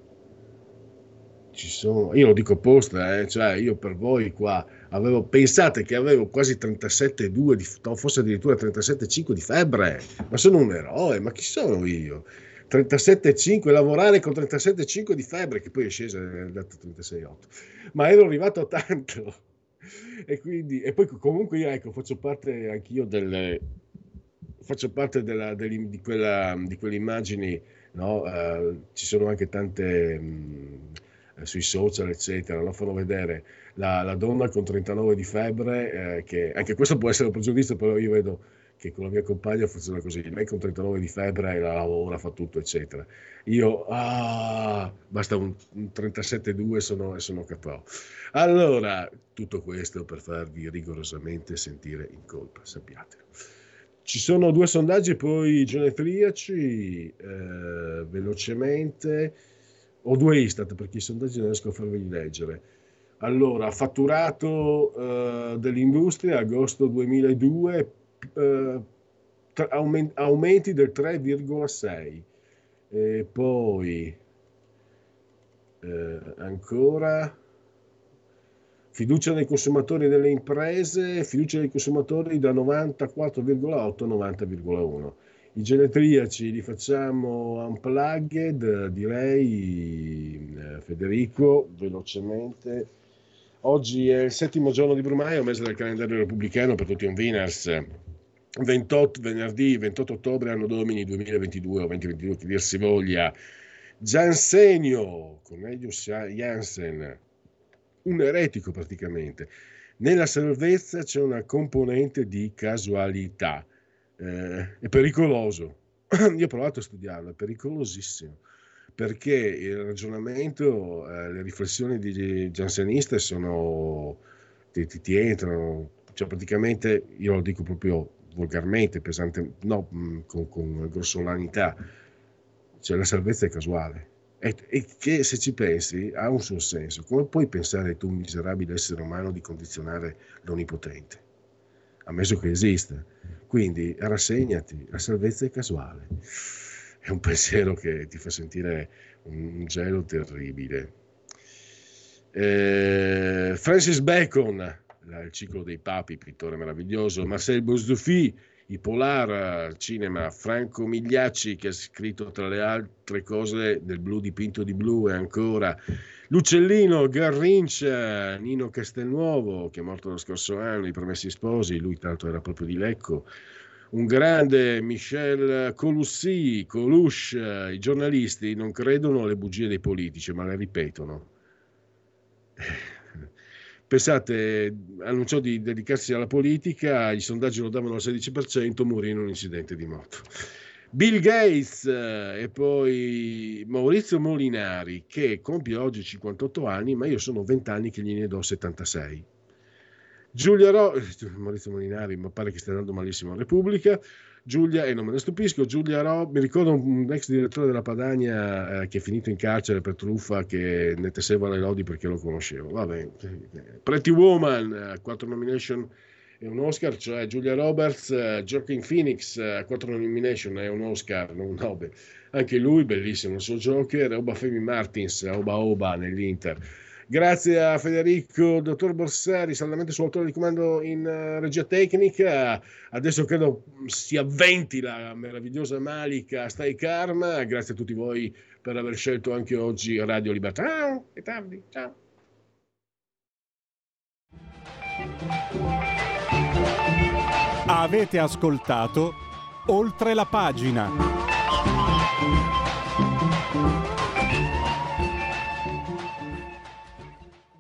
ci sono, io lo dico apposta, eh, cioè io per voi qua avevo, pensate che avevo quasi 37,2 di, forse addirittura 37,5 di febbre, ma sono un eroe, ma chi sono io? 37,5, lavorare con 37,5 di febbre, che poi è scesa nel dato 36,8, ma ero arrivato a tanto. [LAUGHS] E, quindi, e poi comunque io ecco, faccio parte anch'io delle, faccio parte della, delle, di, quella, di quelle immagini, no? uh, ci sono anche tante... Mh, eh, sui social, eccetera, lo fanno vedere la, la, donna con 39 di febbre, eh, che anche questo può essere un pregiudizio, però io vedo che con la mia compagna funziona così, lei con 39 di febbre la lavora, fa tutto, eccetera. Io, ah, basta un, un 37,2 sono, e sono capo. Allora, tutto questo per farvi rigorosamente sentire in colpa, sappiatelo. Ci sono due sondaggi, poi genetriaci, eh, velocemente o due Istat perché i sondaggi non riesco a farveli leggere. Allora, fatturato uh, dell'industria agosto 2002, uh, tra, aument, aumenti del 3,6. E poi uh, ancora fiducia dei consumatori delle imprese, fiducia dei consumatori da 94,8 a 90,1. I genetriaci li facciamo unplugged, direi, eh, Federico, velocemente. Oggi è il settimo giorno di Brumaio, mese del calendario repubblicano per tutti un Winners. 28, venerdì 28 ottobre, anno domini 2022 o 2022, che dir si voglia. Giansenio, Cornelius Jansen, un eretico praticamente. Nella salvezza c'è una componente di casualità eh, è pericoloso. [CLEARS THROAT] Io ho provato a studiarlo, è pericolosissimo perché il ragionamento, eh, le riflessioni di Janseniste sono, ti, ti, ti, entrano, cioè praticamente, io lo dico proprio volgarmente, pesante, no, mm, con, con grossolanità, cioè la salvezza è casuale. E, e, che se ci pensi ha un suo senso. Come puoi pensare tu, miserabile essere umano, di condizionare l'Onnipotente? Ammesso che esista. Quindi rassegnati, la salvezza è casuale. È un pensiero che ti fa sentire un gelo terribile. Eh, Francis Bacon, il ciclo dei papi, pittore meraviglioso, Marcel Bozdoufi, i Polar, cinema, Franco Migliacci che ha scritto tra le altre cose del blu dipinto di blu e ancora L'Uccellino, Garrincia, Nino Castelnuovo, che è morto lo scorso anno, i Promessi Sposi, lui tanto era proprio di Lecco, un grande Michel Colussi, Coluche, i giornalisti non credono alle bugie dei politici, ma le ripetono. Pensate, annunciò di dedicarsi alla politica, i sondaggi lo davano al 16%, morì in un incidente di moto. Bill Gates eh, e poi Maurizio Molinari che compie oggi 58 anni, ma io sono 20 anni che gliene do 76. Giulia Ro... Maurizio Molinari, ma pare che stia andando malissimo a Repubblica. Giulia, e non me ne stupisco, Giulia Ro, mi ricordo un ex direttore della Padania eh, che è finito in carcere per truffa che ne tesseva le lodi perché lo conoscevo. Vabbè, Pretty Woman, 4 nomination e un Oscar, cioè Giulia Roberts, uh, Joaquin Phoenix, uh, quattro nomination e un Oscar, non un Nobel. Anche lui bellissimo, il suo Joker, Oba Femi Martins, Oba Oba nell'Inter. Grazie a Federico, dottor Borsari, saldamente suo autore di comando in uh, regia tecnica. Adesso credo si avventi la meravigliosa Malika Stai Karma. Grazie a tutti voi per aver scelto anche oggi Radio Libertà. Ciao, è tardi, ciao. Avete ascoltato oltre la pagina.